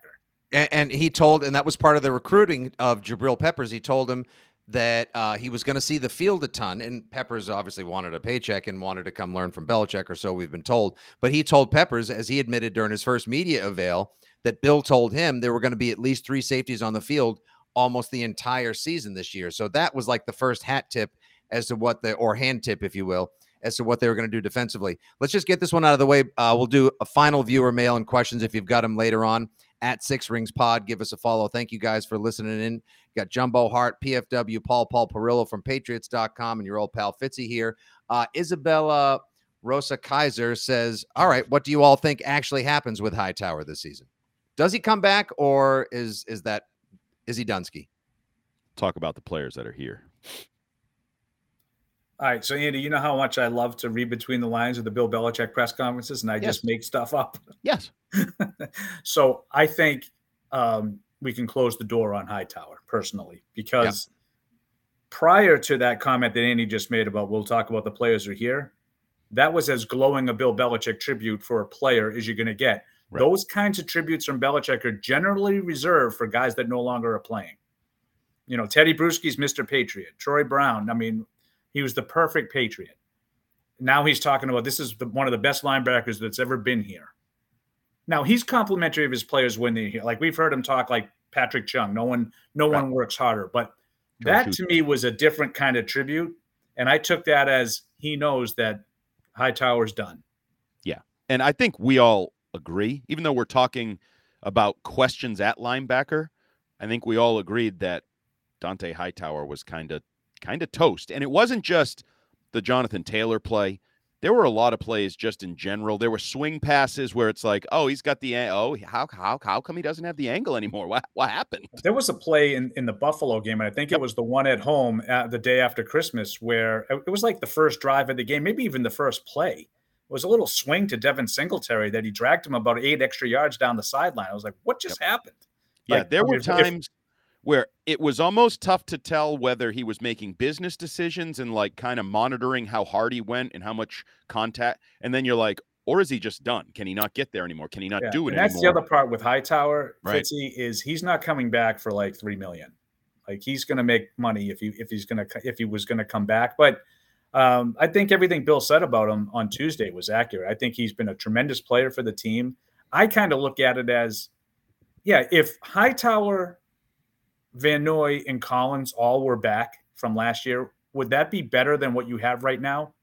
And, and he told, and that was part of the recruiting of Jabril Peppers. He told him that uh, he was going to see the field a ton. And Peppers obviously wanted a paycheck and wanted to come learn from Belichick, or so we've been told. But he told Peppers, as he admitted during his first media avail, that Bill told him there were going to be at least three safeties on the field almost the entire season this year. So that was like the first hat tip as to what the, or hand tip, if you will, as to what they were going to do defensively. Let's just get this one out of the way. Uh, we'll do a final viewer mail and questions if you've got them later on at Six Rings Pod. Give us a follow. Thank you guys for listening in. got Jumbo Hart, PFW, Paul, Paul Perillo from Patriots.com, and your old pal Fitzy here. Uh, Isabella Rosa Kaiser says, All right, what do you all think actually happens with Hightower this season? Does he come back or is is that is he Dunsky? Talk about the players that are here. All right, so Andy, you know how much I love to read between the lines of the Bill Belichick press conferences, and I Yes. just make stuff up. Yes. so I think um, we can close the door on Hightower personally, because prior to that comment that Andy just made about we'll talk about the players who are here, that was as glowing a Bill Belichick tribute for a player as you're going to get. Right. Those kinds of tributes from Belichick are generally reserved for guys that no longer are playing. You know, Teddy Bruschi's Mr. Patriot, Troy Brown. I mean, he was the perfect Patriot. Now he's talking about this is the, one of the best linebackers that's ever been here. Now he's complimentary of his players when they're here. Like we've heard him talk like Patrick Chung. No one, no Right. one works harder. But that to me was a different kind of tribute, and I took that as he knows that Hightower's done. Yeah. And I think we all agree, even though we're talking about questions at linebacker, I think we all agreed that Dont'a Hightower was kind of kind of toast. And it wasn't just the Jonathan Taylor play. There were a lot of plays just in general. There were swing passes where it's like, oh, he's got the oh, how how how come he doesn't have the angle anymore? What what happened? There was a play in, in the Buffalo game, and I think it was the one at home at the day after Christmas, where it was like the first drive of the game, maybe even the first play. It was a little swing to Devin Singletary that he dragged him about eight extra yards down the sideline. I was like, what just happened? Yeah, Like, there were if- times where it was almost tough to tell whether he was making business decisions and like kind of monitoring how hard he went and how much contact. And then you're like, or is he just done? Can he not get there anymore? Can he not Yeah, do it and that's anymore? the other part with Hightower, Right. Fitzy, is he's not coming back for like three million. Like he's going to make money if he if he's going to if he was going to come back. But um, I think everything Bill said about him on Tuesday was accurate. I think he's been a tremendous player for the team. I kind of look at it as, yeah, if Hightower, Van Noy, and Collins all were back from last year, would that be better than what you have right now?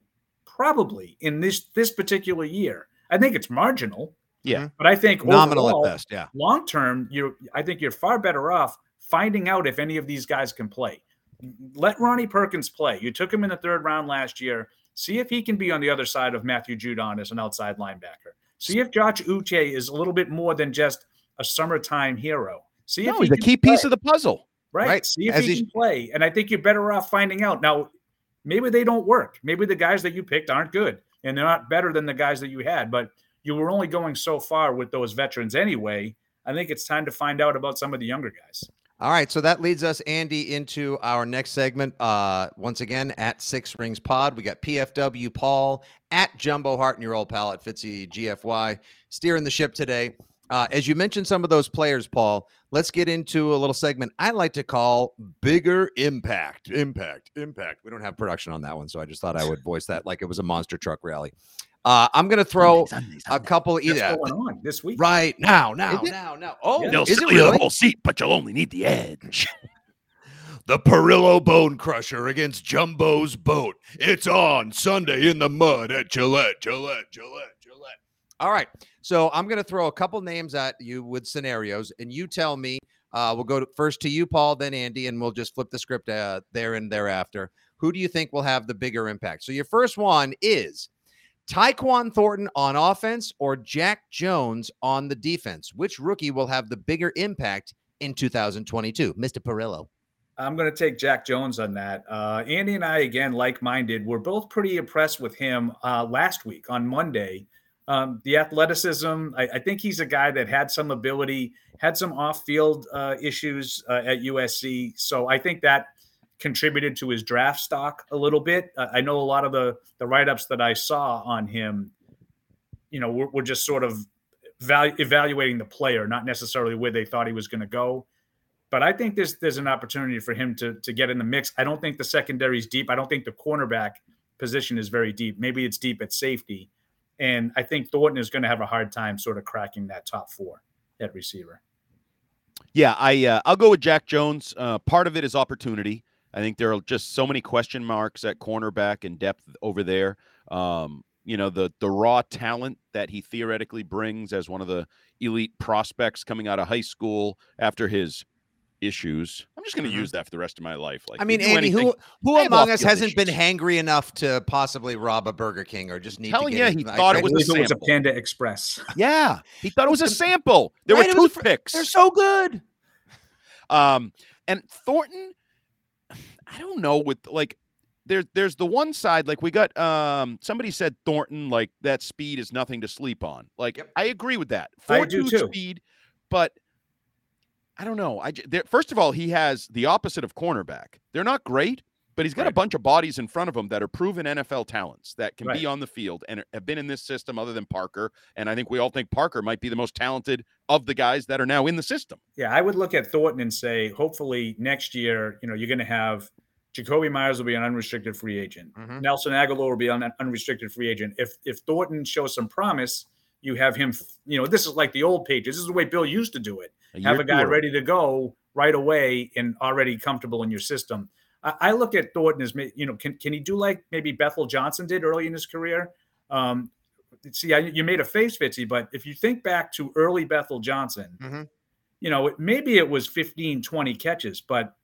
Probably in this this particular year. I think it's marginal. Yeah. Mm-hmm. But I think Nominal overall, at best. Yeah. long term, you I think you're far better off finding out if any of these guys can play. Let Ronnie Perkins play. You took him in the third round last year. See if he can be on the other side of Matthew Judon as an outside linebacker. See if Josh Uche is a little bit more than just a summertime hero. See if No, he he's a key play. piece of the puzzle. Right. Right. See if As he he- can play. And I think you're better off finding out. Now, maybe they don't work. Maybe the guys that you picked aren't good and they're not better than the guys that you had, but you were only going so far with those veterans anyway. I think it's time to find out about some of the younger guys. All right, so that leads us, Andy, into our next segment. Uh, once again, at Six Rings Pod, we got PFW Paul at Jumbo Hart and your old pal at Fitzy GFY steering the ship today. Uh, as you mentioned, some of those players, Paul. Let's get into a little segment I like to call "Bigger Impact." Impact, impact. We don't have production on that one, so I just thought I would voice that like it was a monster truck rally. Uh, I'm going to throw a couple. That's Either going on this week. right now, now, now, now. Oh, Yeah. They'll is it sell you the whole seat, but you'll only need the edge. The Perillo Bone Crusher against Jumbo's Boat. It's on Sunday in the mud at Gillette, Gillette, Gillette, Gillette. All right. So I'm going to throw a couple names at you with scenarios, and you tell me. Uh, we'll go to, first to you, Paul, then Andy, and we'll just flip the script uh, there and thereafter. Who do you think will have the bigger impact? So your first one is Tyquan Thornton on offense or Jack Jones on the defense. Which rookie will have the bigger impact in 2022? Mr. Perillo. I'm going to take Jack Jones on that. Uh, Andy and I, again, like minded, were both pretty impressed with him uh, last week on Monday. Um, the athleticism, I, I think he's a guy that had some ability, had some off field uh, issues uh, at USC. So I think that contributed to his draft stock a little bit. Uh, I know a lot of the, the write ups that I saw on him, you know, were, were just sort of val- evaluating the player, not necessarily where they thought he was going to go but I think there's there's an opportunity for him to to get in the mix. I don't think the secondary is deep. I don't think the cornerback position is very deep. Maybe it's deep at safety, and I think Thornton is going to have a hard time sort of cracking that top four at receiver. Yeah, I uh, I'll go with Jack Jones. Uh, part of it is opportunity. I think there are just so many question marks at cornerback and depth over there. Um, you know the the raw talent that he theoretically brings as one of the elite prospects coming out of high school after his issues. I'm just going to Mhm. use that for the rest of my life. Like, I mean, Andy, anything- who who among us hasn't been hangry enough to possibly rob a Burger King or just need Telling to ya, get he I- thought it was I a believe it was a sample. Panda Express. Yeah, he thought it was a sample. There Right, were it was fr- toothpicks. They're so good. Um, and Thornton, I don't know with like there's there's the one side like we got um somebody said Thornton like that speed is nothing to sleep on. Like Yep. I agree with that. I Four do two too. speed, but I don't know. I first of all he has the opposite of cornerback. They're not great, but he's got a bunch of bodies in front of him that are proven NFL talents that can Right. be on the field and have been in this system other than Parker. And I think we all think Parker might be the most talented of the guys that are now in the system. Yeah, I would look at Thornton and say, hopefully next year, you know, you're going to have Jakobi Meyers will be an unrestricted free agent. Mhm. Nelson Agholor will be an unrestricted free agent. If if Thornton shows some promise, you have him. You know, this is like the old pages. This is the way Bill used to do it. A have a guy two. ready to go right away and already comfortable in your system. I, I look at Thornton as, you know, can, can he do like maybe Bethel Johnson did early in his career? Um, see, I, you made a face, Fitzy, but if you think back to early Bethel Johnson, Mhm. you know, maybe it was 15, 20 catches, but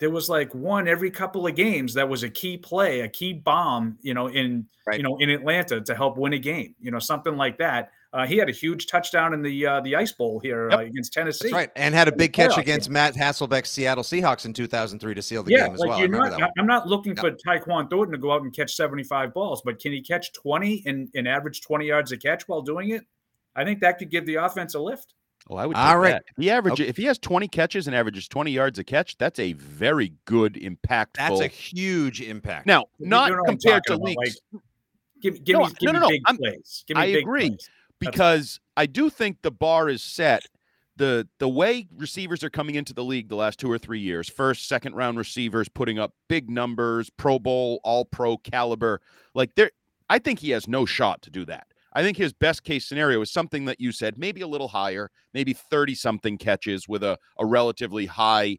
there was like one every couple of games that was a key play, a key bomb, you know, in Right. you know in Atlanta to help win a game, you know, something like that. Uh, he had a huge touchdown in the uh, the Ice Bowl here Yep. uh, against Tennessee. That's right. And had a big catch against. Matt Hasselbeck's Seattle Seahawks in 2003 to seal the yeah, game as like well. You're not, that I'm not looking for Tyquan Thornton to go out and catch 75 balls, but can he catch 20 and, and average 20 yards a catch while doing it? I think that could give the offense a lift. Oh, I would. All All right. right. If he average, if he has 20 catches and averages 20 yards a catch, that's a very good, impact. That's a huge impact. now, You not know what I'm compared to talking about, leaks, Give, give No, me, give no, me no, no, big I'm- plays. Give me I big agree. plays. because I do think the bar is set. The the way receivers are coming into the league the last two or three years, first, second round receivers putting up big numbers, Pro Bowl, All Pro caliber, like there, I think he has no shot to do that. I think his best case scenario is something that you said, maybe a little higher, maybe 30 something catches with a, a relatively high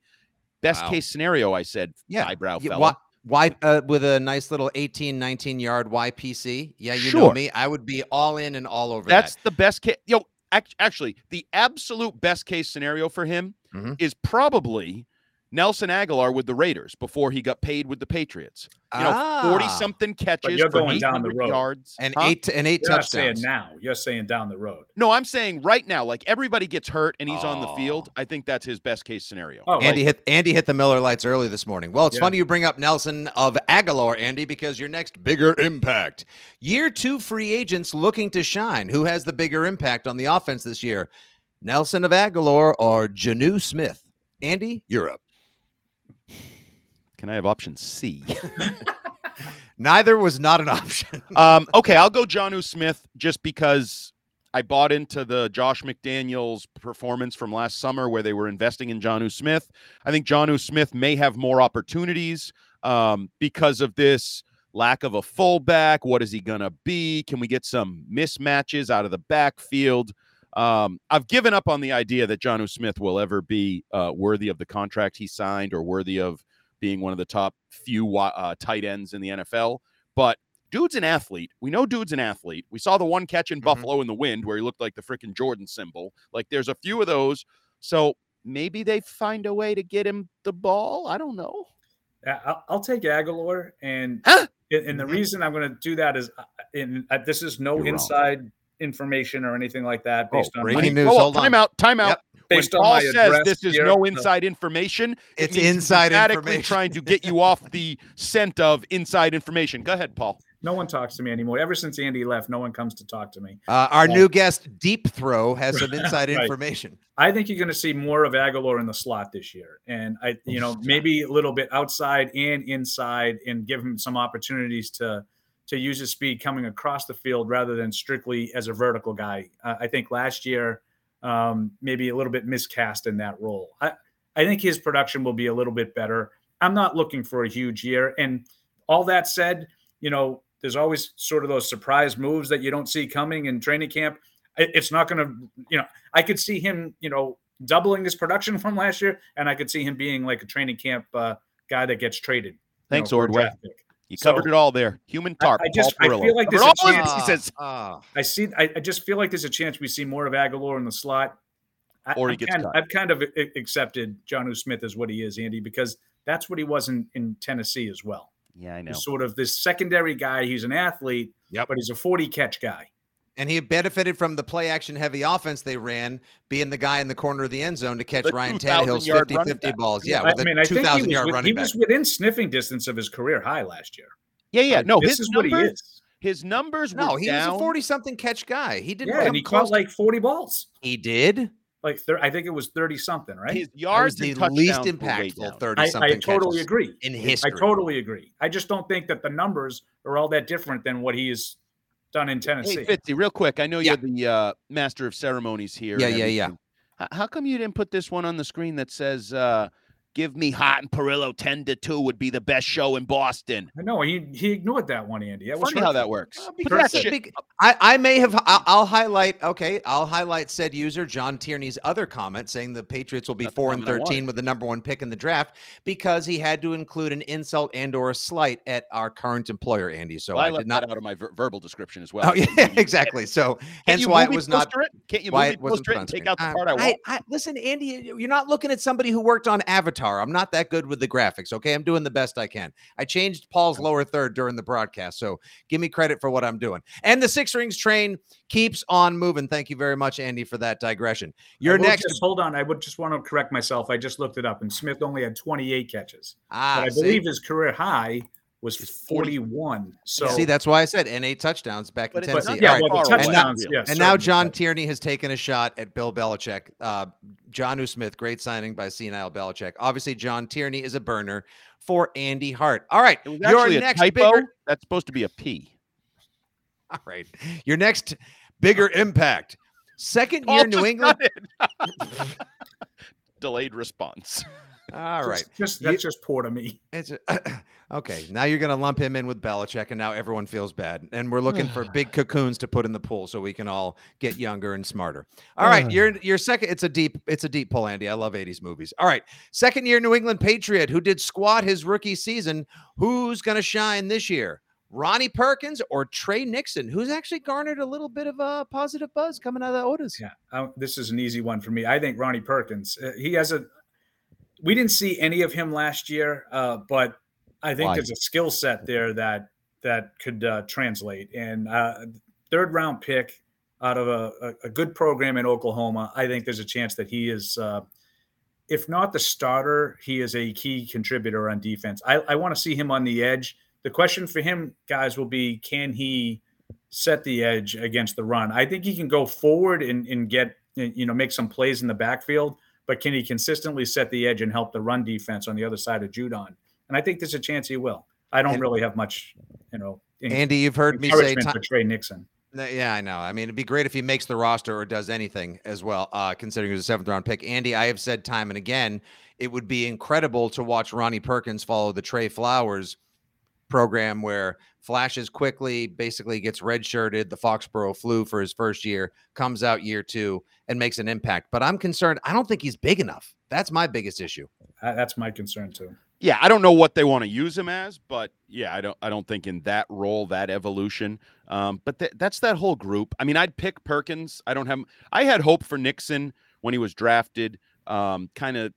best Wow. case scenario. I said, Yeah. eyebrow Yeah, fella. why- Y uh, with a nice little 18, 19 yard YPC. Yeah, you know me. I would be all in and all over That's that. the best case. Yo, act- actually, the absolute best case scenario for him Mhm. is probably Nelson Agholor with the Raiders before he got paid with the Patriots. You know, forty Ah, something catches you're for going down the 800 road. yards and Huh? eight and eight You're not saying touchdowns. now. You're saying down the road. No, I'm saying right now, like everybody gets hurt and he's on the Oh. field. I think that's his best case scenario. Oh, Andy like, hit Andy hit the Miller lights early this morning. Well, it's Yeah. funny you bring up Nelson of Agholor, Andy, because your next bigger impact. Year two free agents looking to shine. Who has the bigger impact on the offense this year? Nelson of Agholor or Jonnu Smith? Andy, you're up. Can I have option C? Neither was not an option. um, okay, I'll go Jonnu Smith just because I bought into the Josh McDaniels performance from last summer where they were investing in Jonnu Smith. I think Jonnu Smith may have more opportunities um, because of this lack of a fullback. What is he going to be? Can we get some mismatches out of the backfield? Um, I've given up on the idea that Jonnu Smith will ever be uh, worthy of the contract he signed or worthy of being one of the top few uh, tight ends in the NFL. But dude's an athlete. We know dude's an athlete. We saw the one catch in Mhm. Buffalo in the wind where he looked like the freaking Jordan symbol. Like there's a few of those. So maybe they find a way to get him the ball. I don't know. Yeah, I'll, I'll take Agholor, and Huh? and, and the Mhm. reason I'm going to do that is, uh, in uh, this is no You're wrong. inside information or anything like that. Oh, Based on breaking news. Oh, hold on. time out. Time out. Yep. Based when on Paul my says address this is here, no so- inside information, It's means he's inside emphatically information. trying to get you off the scent of inside information. Go ahead, Paul. No one talks to me anymore. Ever since Andy left, no one comes to talk to me. Uh, our Yeah. new guest, Deep Throw, has some inside Right. information. I think you're going to see more of Agholor in the slot this year, and I, you know, maybe a little bit outside and inside, and give him some opportunities to to use his speed coming across the field rather than strictly as a vertical guy. Uh, I think last year um, maybe a little bit miscast in that role. I I think his production will be a little bit better. I'm not looking for a huge year, and all that said, you know, there's always sort of those surprise moves that you don't see coming in training camp. It's not going to, you know, I could see him, you know, doubling his production from last year, and I could see him being like a training camp uh, guy that gets traded. Thanks, know, Ordway. Pick. You So- covered it all there. Human tarp. I just- Paul I Perillo. feel like there's a chance- this, he says. Ah, I see. I, I just feel like there's a chance we see more of Agholor in the slot. I, Or he I've gets kind, cut. I've kind of accepted John Smith as what he is, Andy, because that's what he was in, in Tennessee as well. Yeah, I know. He's sort of this secondary guy. He's an athlete, Yep. but he's a 40 catch guy. And he benefited from the play action heavy offense they ran, being the guy in the corner of the end zone to catch The Ryan 2,000 Tannehill's yard 50 running 50 back. balls. Yeah, I with mean, a I think he 2,000 was, yard with- he running back. was within sniffing distance of his career high last year. Yeah, yeah. Like, No, this his is what he is. his numbers were No, he was a 40 something catch guy. He didn't Yeah, and he close. caught like 40 balls. he did. Like thir- I think it was 30 something, right? His That was yards the least impactful thirty something. I totally agree. in history. I totally agree. I just don't think that the numbers are all that different than what he has done in Tennessee. Hey, Fitzy, real quick. I know Yeah. you're the uh, master of ceremonies here. Yeah, yeah, yeah. How come you didn't put this one on the screen that says, uh, "Give me Hot and Perillo ten to two would be the best show in Boston"? I know he he ignored that one, Andy. That was Funny how that works. Well, Put because that it- I, I may have I'll, I'll highlight okay I'll highlight said user John Tierney's other comment saying the Patriots will be That's four and thirteen with the number one pick in the draft because he had to include an insult and or a slight at our current employer Andy so Well, I, I, did not out of my ver- verbal description as well. oh yeah exactly so Can't hence why it was not poster it? Can't you why it wasn't it and take out the Uh, part I want? I, listen, Andy, you're not looking at somebody who worked on Avatar. I'm not that good with the graphics. Okay, I'm doing the best I can. I changed Paul's lower third during the broadcast, so give me credit for what I'm doing. And the Six Rings train keeps on moving. Thank you very much, Andy, for that digression. I Your will next, just- hold on. I would just want to correct myself. I just looked it up, and Smith only had 28 catches. ah, but I see? believe his career high was 41. So see, that's why I said and eight touchdowns back But in Tennessee. not yeah, All right. well, the far away. touchdowns. And yeah, And now John but- Tierney has taken a shot at Bill Belichick. Uh, John Smith, great signing by Senile Belichick. Obviously, John Tierney is a burner for Andy Hart. All right, your next typo. bigger. That's supposed to be a P. All right, your next bigger impact. Second Paul year New England. Delayed response. All right. Just, just that's just poor to me. It's okay. Now you're going to lump him in with Belichick, and now everyone feels bad. And we're looking for big cocoons to put in the pool so we can all get younger and smarter. All right, you're you're second. It's a deep it's a deep pull, Andy. I love '80s movies. All right, second year New England Patriot who did squat his rookie season. Who's going to shine this year? Ronnie Perkins or Tre Nixon, who's actually garnered a little bit of a positive buzz coming out of the OTAs. Yeah, uh, this is an easy one for me. I think Ronnie Perkins. Uh, he has a. We didn't see any of him last year, uh, but I think Why? there's a skill set there that that could uh, translate. And uh, third round pick out of a, a, good program in Oklahoma, I think there's a chance that he is, uh, if not the starter, he is a key contributor on defense. I, I want to see him on the edge. The question for him, guys, will be can he set the edge against the run? I think he can go forward and, and get, you know, make some plays in the backfield, but can he consistently set the edge and help the run defense on the other side of Judon? And I think there's a chance he will. I don't And- really have much, you know, Andy, you've heard me say time. Tre Nixon. Yeah, I know. I mean, it'd be great if he makes the roster or does anything as well, uh, considering he was a seventh round pick. Andy, I have said time and again, it would be incredible to watch Ronnie Perkins follow the Trey Flowers program where flashes quickly, basically gets redshirted, the Foxborough flu for his first year, comes out year two and makes an impact. But I'm concerned. I don't think he's big enough. That's my biggest issue. Uh, that's my concern too. Yeah, I don't know what they want to use him as, but yeah, I don't I don't think in that role, that evolution. Um, but th- that's that whole group. I mean, I'd pick Perkins. I don't have I had hope for Nixon when he was drafted, um, kind of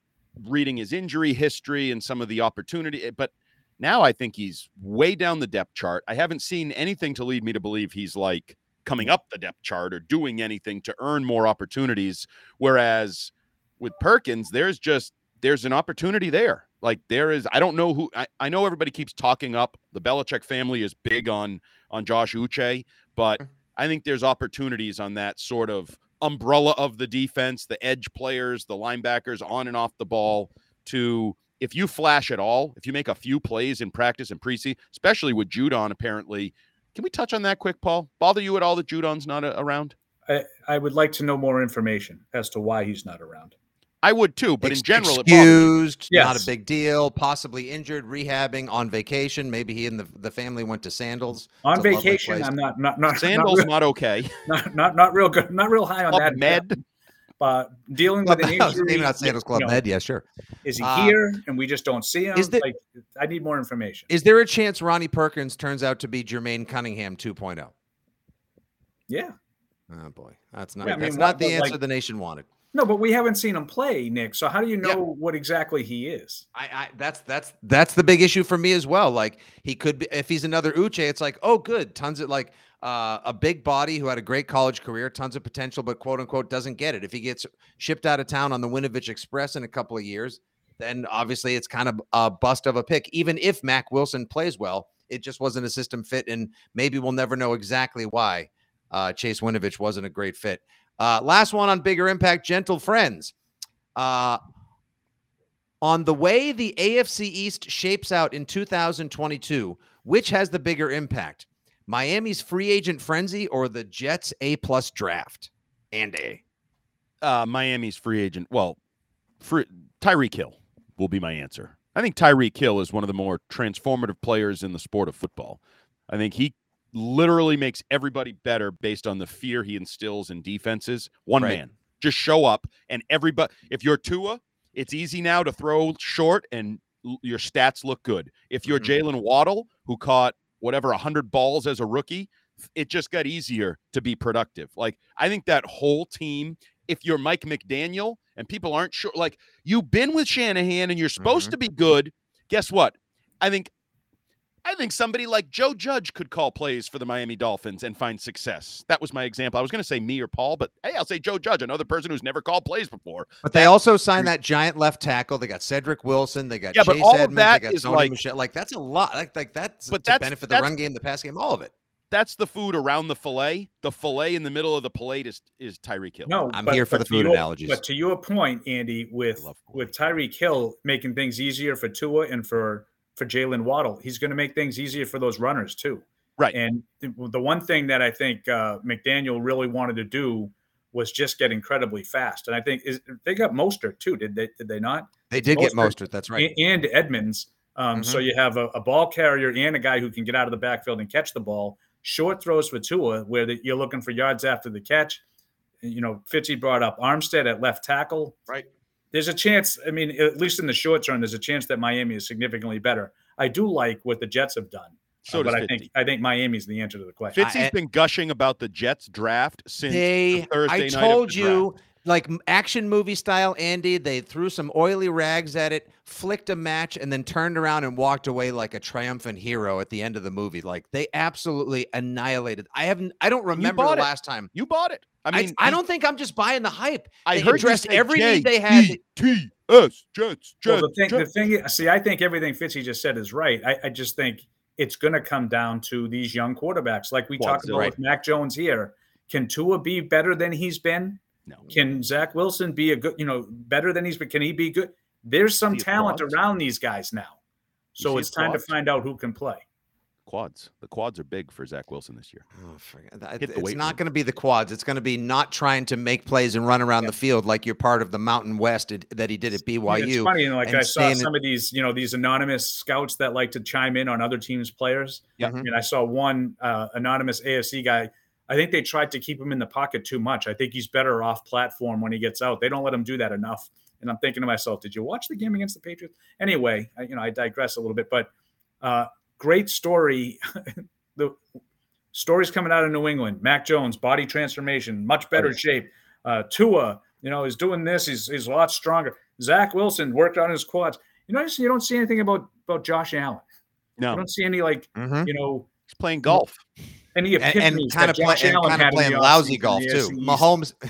reading his injury history and some of the opportunity, eh, but now I think he's way down the depth chart. I haven't seen anything to lead me to believe he's like coming up the depth chart or doing anything to earn more opportunities. Whereas with Perkins, there's just there's an opportunity there. Like there is, I don't know who. I, I know everybody keeps talking up. The Belichick family is big on on Josh Uche, but hmm. I think there's opportunities on that sort of umbrella of the defense, the edge players, the linebackers on and off the ball. To if you flash at all, if you make a few plays in practice and preseason, especially with Judon, apparently. Can we touch on that quick, Paul? Bother you at all that Judon's not a- around? I, I would like to know more information as to why he's not around. I would too, but in general, it bothers me. excused, not a big deal, possibly injured, rehabbing on vacation. Maybe he and the, the family went to Sandals. On It's vacation. I'm not not not Sandals not, not okay. not, not not real good, not real high on Club that. Med. But dealing with an injury, maybe not Sandals Club you know, Med. Yeah, sure. Is he Uh, here and we just don't see him? is there- like, I need more information. Is there a chance Ronnie Perkins turns out to be Jermaine Cunningham 2.0? yeah. Oh boy, that's not Yeah, I that's mean, not the answer like- the nation wanted. No, but we haven't seen him play, Nick. So how do you know Yeah. what exactly he is? I, I that's that's that's the big issue for me as well. Like he could be if he's another Uche, it's like, oh good, tons of like uh, a big body who had a great college career, tons of potential, but quote unquote doesn't get it. If he gets shipped out of town on the Winovich Express in a couple of years, then obviously it's kind of a bust of a pick. Even if Mack Wilson plays well, it just wasn't a system fit, and maybe we'll never know exactly why uh, Chase Winovich wasn't a great fit. Uh, last one on bigger impact, gentle friends. Uh, on the way the AFC East shapes out in 2022, which has the bigger impact? Miami's free agent frenzy or the Jets A plus draft? And A. uh, Miami's free agent. Well, free, Tyreek Hill will be my answer. I think Tyreek Hill is one of the more transformative players in the sport of football. I think he literally makes everybody better based on the fear he instills in defenses. One Right. man, just show up, and everybody. If you're Tua, it's easy now to throw short, and your stats look good. If you're Mhm. Jaylen Waddle, who caught whatever hundred balls as a rookie, it just got easier to be productive. Like I think that whole team if you're Mike McDaniel and people aren't sure, like you've been with Shanahan and you're supposed Mhm. to be good, guess what? I think I think somebody like Joe Judge could call plays for the Miami Dolphins and find success. That was my example. I was going to say me or Paul, but hey, I'll say Joe Judge, another person who's never called plays before. But they also signed that giant left tackle. They got Cedric Wilson. They got Yeah, but Chase all of Edmonds. that they got is Sony like- Michel. Like that's a lot. Like, like that's But to that's- benefit the that's- run game, the pass game, all of it. That's the food around the fillet. The fillet in the middle of the plate is is Tyreek Hill. No, I'm here for the food your- analogies. But to your point, Andy, with with Tyreek Hill making things easier for Tua and for for Jaylen Waddle, he's going to make things easier for those runners too. Right. And the one thing that I think uh, McDaniel really wanted to do was just get incredibly fast. And I think is they got Mostert too. Did they? Did they not? They did get Mostert Mostert. That's right. and Edmonds. Um, So you have a, a ball carrier and a guy who can get out of the backfield and catch the ball. Short throws for Tua, where the, you're looking for yards after the catch. You know, Fitzy brought up Armstead at left tackle. Right. There's a chance. I mean, at least in the short term, there's a chance that Miami is significantly better. I do like what the Jets have done, So uh, does but I think I think Miami's the answer to the question. Fitzy's I- been gushing about the Jets draft since They, the Thursday I night of told the you, like action movie style, Andy. They threw some oily rags at it, flicked a match, and then turned around and walked away like a triumphant hero at the end of the movie. Like they absolutely annihilated. I haven't. I don't remember the bought it. last time. You bought it. I I mean, I, he- don't think I'm just buying the hype. I they heard addressed you say every need they had. T S Jets Well, Jets. the thing, the Jets. thing, see, I think everything Fitzy just said is right. I, I just think it's going to come down to these young quarterbacks, like we Well, talked about right. with Mac Jones here. Can Tua be better than he's been? No. Can Zach Wilson be a good, you know, better than he's been? Can he be good? There's some talent around these guys now, so it's his time to find out who can play. Quads. The quads are big for Zach Wilson this year. Oh, forget that. Hit the It's not room. going to be the quads. It's going to be not trying to make plays and run around the field like you're part of the Mountain West it- that he did at Yeah, BYU. It's funny, you know, like and I saw staying in- some of these, you know, these anonymous scouts that like to chime in on other teams' players. Yeah. Mhm. And I saw one uh, anonymous AFC guy. I think they tried to keep him in the pocket too much. I think he's better off platform when he gets out. They don't let him do that enough. And I'm thinking to myself, did you watch the game against the Patriots? Anyway, I, you know, I digress a little bit, but uh, great story. the stories coming out of New England. Mac Jones, body transformation, much better shape. Uh, Tua, you know, is doing this. He's, he's a lot stronger. Zach Wilson worked on his quads. You notice you don't see anything about about Josh Allen. No. You No, don't see any like Mhm. you know he's playing golf. any and, and kind of play, and Allen kind of playing lousy golf too. Mahomes,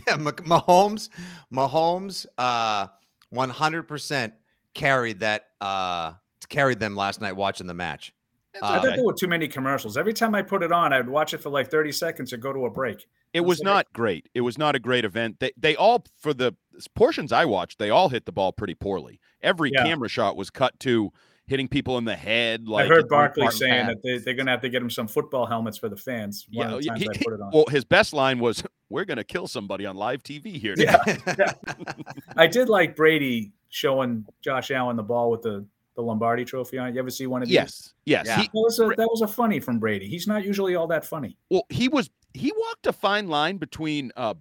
Mahomes, Mahomes, uh, one hundred percent carried that. Uh, carried them last night watching the match. I Uh, thought there were too many commercials. Every time I put it on, I'd watch it for like 30 seconds and go to a break. It was like- not great. It was not a great event. They they all for the portions I watched, they all hit the ball pretty poorly. Every Yeah. camera shot was cut to hitting people in the head. Like I heard it Barkley saying Pat. that they, they're going to have to get him some football helmets for the fans. One Yeah, of the times he- I he- put it on. well, his best line was, "We're gonna kill somebody on live TV here." Yeah. tonight." I did like Brady showing Josh Allen the ball with the, the Lombardi trophy on it. You ever see one of these? Yes. Yes. Yeah. He, That was, a, that was a funny from Brady. He's not usually all that funny. well, he was he walked a fine line between uh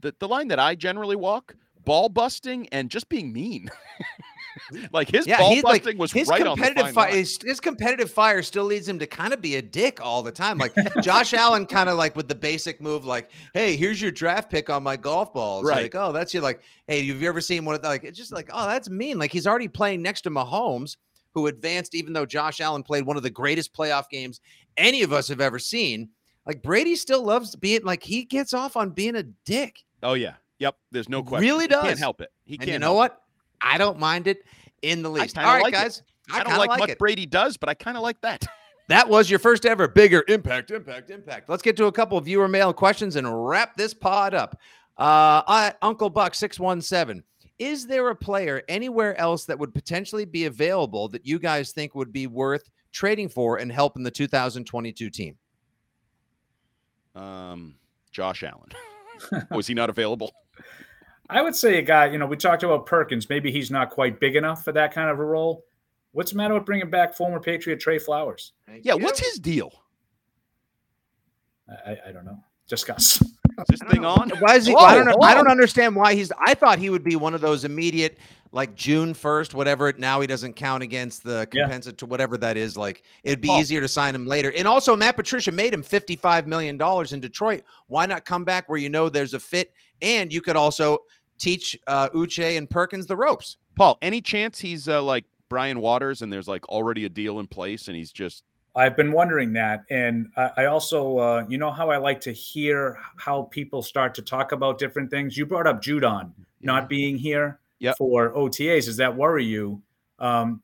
the, the line that I generally walk, ball busting and just being mean. like his yeah, ball he's like was his right competitive fire. His, his competitive fire still leads him to kind of be a dick all the time. Like Josh Allen, kind of like with the basic move, like, "Hey, here's your draft pick on my golf ball." It's Right. Like, oh, that's you. like, "Hey, have you ever seen one of the, like?" It's just like, "Oh, that's mean." Like he's already playing next to Mahomes, who advanced, even though Josh Allen played one of the greatest playoff games any of us have ever seen. Like Brady still loves being like he gets off on being a dick. Oh yeah. Yep. There's no question. Really He can't does. help it. He and can't you know what? I don't mind it in the least. kinda All right, like it. guys. it. I, don't like, like what it. Brady does, but I kind of like that. That was your first ever bigger impact, impact, impact. Let's get to a couple of viewer mail questions and wrap this pod up. Uh, Uncle Buck six one seven. Is there a player anywhere else that would potentially be available that you guys think would be worth trading for and helping the 2022 team? Um, Josh Allen. was he not available? I would say a guy, you know, we talked about Perkins. Maybe he's not quite big enough for that kind of a role. What's the matter with bringing back former Patriot Trey Flowers? Yeah. What's his deal? I, I, I don't know. Discuss. Is this thing on? Why is he? Whoa, I don't know. I don't understand why he's. I thought he would be one of those immediate, like June first, whatever. Now he doesn't count against the Yeah. compensatory, whatever that is. Like it'd be Paul. easier to sign him later. And also, Matt Patricia made him fifty-five million dollars in Detroit. Why not come back where you know there's a fit, and you could also teach uh, Uche and Perkins the ropes. Paul, any chance he's uh, like Brian Waters and there's like already a deal in place and he's just I've been wondering that, and I, I also, uh, you know, how I like to hear how people start to talk about different things. You brought up Judon not being here Yep. for OTAs. Does that worry you? Um,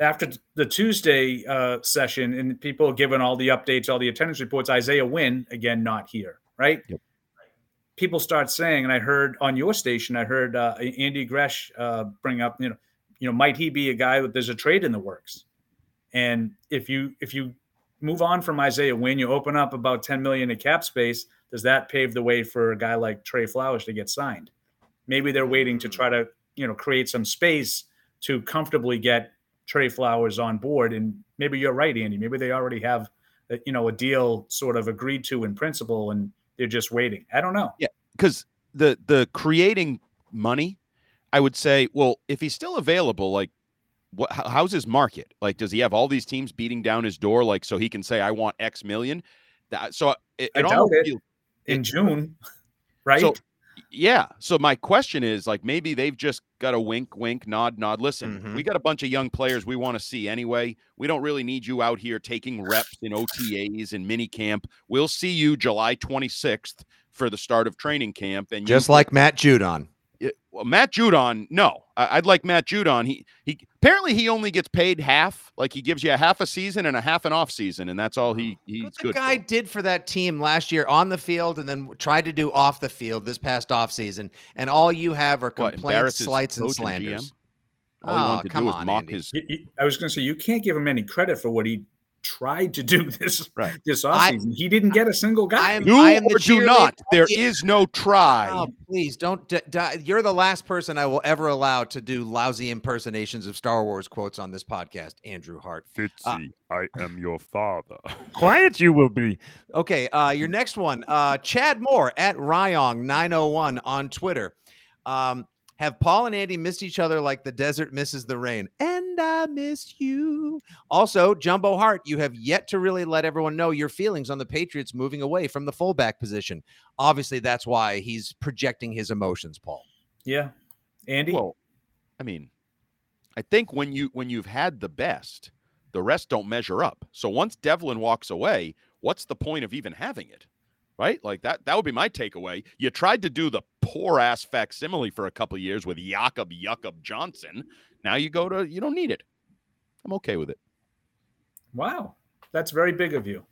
after the Tuesday uh, session, and people giving all the updates, all the attendance reports, Isaiah Wynn again not here, right? Yep. People start saying, and I heard on your station, I heard uh, Andy Gresh uh, bring up, you know, you know, might he be a guy that there's a trade in the works? And if you if you move on from Isaiah Wynn, you open up about 10 million in cap space. Does that pave the way for a guy like Trey Flowers to get signed? Maybe they're waiting to try to you know create some space to comfortably get Trey Flowers on board. And maybe you're right, Andy. Maybe they already have you know a deal sort of agreed to in principle, and they're just waiting. I don't know. Yeah, because the the creating money, I would say, well, if he's still available, like what how's his market? Like, does he have all these teams beating down his door, like so he can say, "I want X million? That so it, I doubt it. feels- In it- June, right? So yeah. So my question is like maybe they've just got a wink, wink, nod, nod. Listen, Mhm. we got a bunch of young players we want to see anyway. We don't really need you out here taking reps in OTAs and mini camp. We'll see you July 26th for the start of training camp. And you Just put- like Matt Judon. Yeah, well, Matt Judon, no, I'd like Matt Judon. He he apparently he only gets paid half. Like he gives you a half a season and a half an off season, and that's all he oh, he's good. What the good. guy for. did for that team last year on the field and then tried to do off the field this past off season, And all you have are complaints, embarrass his slights, and coach and GM? slanders. All he Oh, wanted to oh, come do was on, mock Andy. his. You- you- I was going to say you can't give him any credit for what he tried to do this Right. this I- offseason. he didn't get a single guy. I am- Do I am the or do not. There is no try. Oh, please don't. D- d- you're the last person I will ever allow to do lousy impersonations of Star Wars quotes on this podcast, Andrew Hart. Fitzy, I am your father. Quiet you will be. Okay, uh, your next one, uh, Chad Moore at Ryong901 on Twitter. Um, have Paul and Andy missed each other like the desert misses the rain? And I miss you. Also, Jumbo Hart, you have yet to really let everyone know your feelings on the Patriots moving away from the fullback position. Obviously, that's why he's projecting his emotions, Paul. yeah, Andy. Well, I mean, I think when you when you've had the best, the rest don't measure up. So once Develin walks away, what's the point of even having it? Right? Like that that would be my takeaway. You tried to do the poor ass facsimile for a couple of years with Jakob Jakob Johnson. Now you go to you don't need it. I'm okay with it. wow, that's very big of you.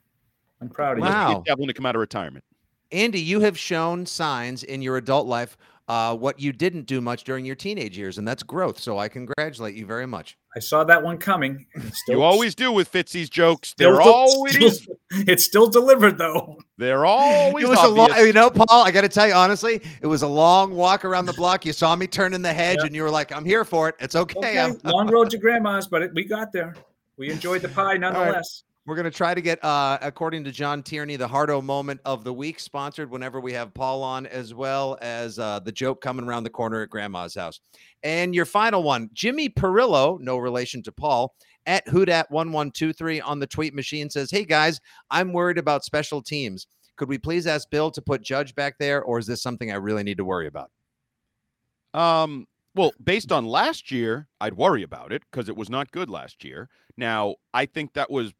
I'm proud of Let's you. Wow. get Develin to come out of retirement. Andy, you have shown signs in your adult life uh, what you didn't do much during your teenage years, and that's growth. So I congratulate you very much. I saw that one coming. It's You always do with Fitzy's jokes. They're del- always still- it's still delivered though. they're always it was a long, you know, Paul. I got to tell you honestly, it was a long walk around the block. You saw me turning the hedge, Yeah. and you were like, "I'm here for it. It's okay." Okay, long road to grandma's, but it, we got there. We enjoyed the pie nonetheless. We're going to try to get, uh, according to John Tierney, the Hardo moment of the week sponsored whenever we have Paul on, as well as uh, the joke coming around the corner at Grandma's house. And your final one, Jimmy Perillo, no relation to Paul, at Hoodat1123 on the tweet machine says, Hey guys, I'm worried about special teams. Could we please ask Bill to put Judge back there, or is this something I really need to worry about? Um, well, based on last year, I'd worry about it because it was not good last year. Now, I think that was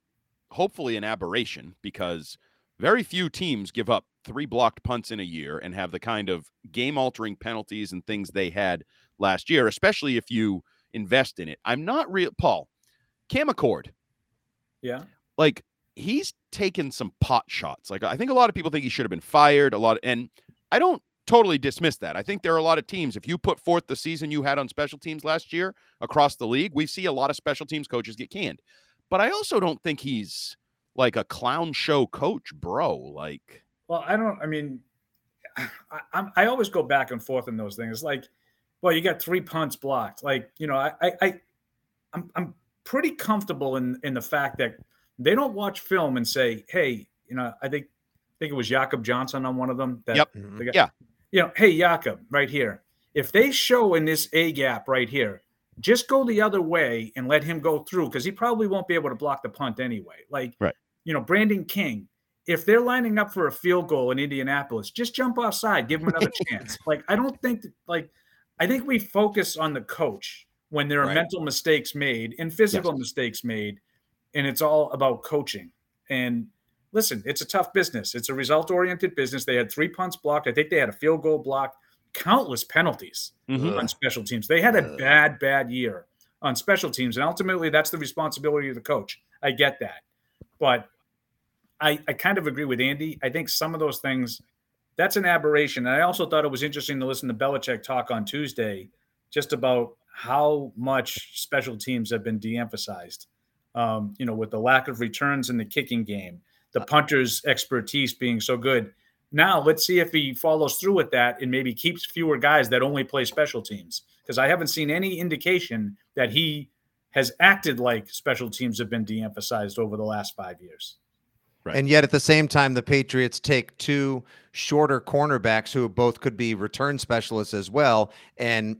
hopefully an aberration because very few teams give up three blocked punts in a year and have the kind of game altering penalties and things they had last year, especially if you invest in it. I'm not real, Paul. Cam Achord, Yeah. like he's taken some pot shots. Like I think a lot of people think he should have been fired. A lot, and I don't totally dismiss that. I think there are a lot of teams. If you put forth the season you had on special teams last year across the league, we see a lot of special teams coaches get canned. But I also don't think he's like a clown show coach, bro. Like Well, I don't. I mean, I, I'm, I always go back and forth in those things. Like, well, you got three punts blocked. Like, you know, I, I, I I'm, I'm pretty comfortable in in the fact that they don't watch film and say, hey, you know, I think I think it was Jakob Johnson on one of them. That Yep. Mm-hmm. the guy- Yeah. You know, hey, Jakob, right here. If they show in this A gap right here, just go the other way and let him go through because he probably won't be able to block the punt anyway. Like, Right. you know, Brandon King, if they're lining up for a field goal in Indianapolis, just jump offside, give them another chance. Like, I don't think, that, like, I think we focus on the coach when there are Right. mental mistakes made and physical mistakes made, and it's all about coaching. And listen, it's a tough business. It's a result oriented business. They had three punts blocked. I think they had a field goal blocked, countless penalties mhm. on special teams. They had a bad, bad year on special teams. And ultimately, that's the responsibility of the coach. I get that. But I, I kind of agree with Andy. I think some of those things, that's an aberration. And I also thought it was interesting to listen to Belichick talk on Tuesday just about how much special teams have been de emphasized. Um, you know, with the lack of returns in the kicking game, the punters' expertise being so good. Now let's see if he follows through with that and maybe keeps fewer guys that only play special teams. Because I haven't seen any indication that he has acted like special teams have been de-emphasized over the last five years. Right. And yet at the same time, the Patriots take two shorter cornerbacks who both could be return specialists as well. And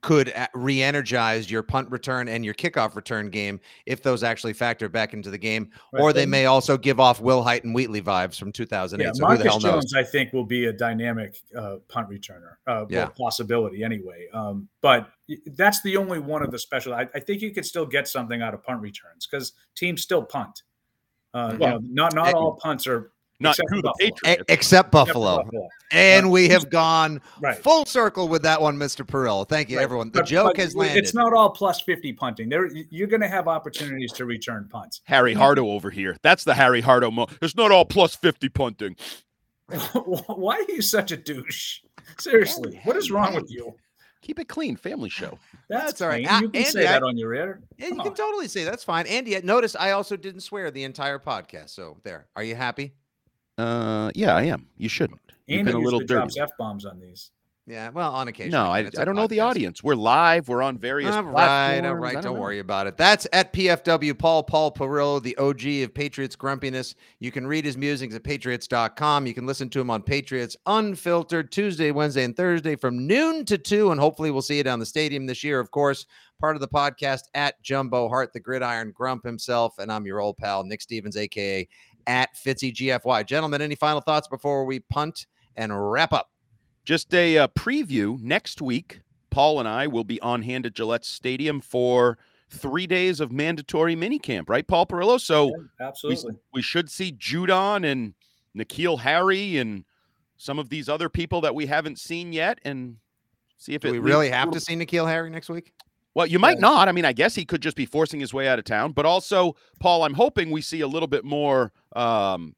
could re-energize your punt return and your kickoff return game if those actually factor back into the game, right. or they may also give off Wilhite and Wheatley vibes from 2008. Yeah, so Marcus Jones, knows? I think, will be a dynamic uh, punt returner. Uh, yeah. possibility anyway. Um, but that's the only one of the special. I, I, think you can still get something out of punt returns because teams still punt. Uh, well, you know, not not all punts are not except to the Patriots. except Buffalo. Except Buffalo. And we have gone right. full circle with that one, Mr. Perillo. Thank you, right. everyone. The but, joke but has landed. It's not all plus 50 punting. There, you're going to have opportunities to return punts. Harry Hardo over here. That's the Harry Hardo mo. It's not all plus 50 punting. Why are you such a douche? Seriously, what is wrong with you? Keep it clean, family show. That's, that's all right. You ah, can say that on your air. Yeah, you can totally say that's fine. And yet, notice I also didn't swear the entire podcast. So there. Are you happy? Uh, yeah, I am. You shouldn't. You've been a little dirty. F bombs on these. Yeah, well, on occasion. No, I, I don't know the audience. We're live. We're on various all right, all right. Don't, don't worry about it. That's at PFW Paul Paul Perillo, the OG of Patriots grumpiness. You can read his musings at patriots.com. You can listen to him on Patriots Unfiltered Tuesday, Wednesday, and Thursday from noon to two. And hopefully we'll see you down the stadium this year. Of course, part of the podcast at Jumbo Hart, the gridiron grump himself. And I'm your old pal, Nick Stevens, aka at Fitzy GFY. Gentlemen, any final thoughts before we punt and wrap up? Just a uh, preview next week. Paul and I will be on hand at Gillette Stadium for three days of mandatory minicamp, right, Paul Perillo? So yeah, absolutely, we, we, should see Judon and N'Keal Harry and some of these other people that we haven't seen yet, and see if Do it we really have to see N'Keal Harry next week. Well, you might not. I mean, I guess he could just be forcing his way out of town. But also, Paul, I'm hoping we see a little bit more um,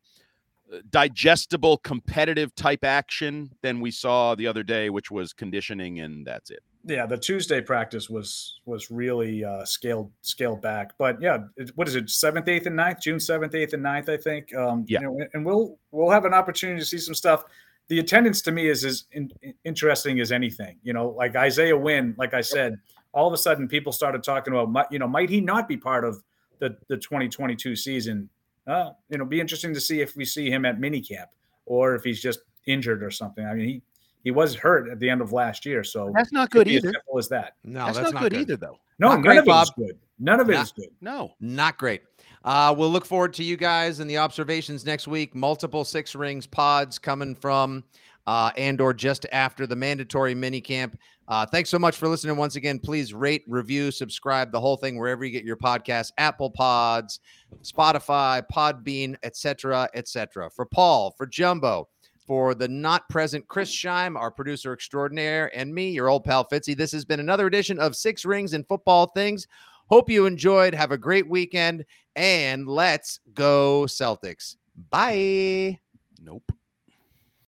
digestible, competitive type action than we saw the other day, which was conditioning, and that's it. Yeah, the Tuesday practice was was really uh, scaled scaled back. But yeah, what is it? Seventh, eighth, and 9th? June seventh, eighth, and 9th, I think. Um, yeah, you know, and we'll we'll have an opportunity to see some stuff the attendance to me is as in, interesting as anything. You know, like Isaiah Wynn, like I said, all of a sudden people started talking about, you know, might he not be part of the, the 2022 season? Uh, you know, be interesting to see if we see him at minicamp or if he's just injured or something. I mean, he he was hurt at the end of last year, so that's not good either. As simple as that. No, that's, that's not, not, good, either, though. No, not none great, of it Bob. is good. None of it not, is good. No, not great. Uh, we'll look forward to you guys and the observations next week. Multiple six rings pods coming from uh, and or just after the mandatory mini camp. Uh, thanks so much for listening once again. Please rate, review, subscribe, the whole thing wherever you get your podcasts, Apple Pods, Spotify, Podbean, etc., etc. For Paul, for Jumbo, for the not present Chris Scheim, our producer extraordinaire, and me, your old pal Fitzy. This has been another edition of Six Rings and Football Things. Hope you enjoyed. Have a great weekend, and let's go Celtics. Bye. Nope.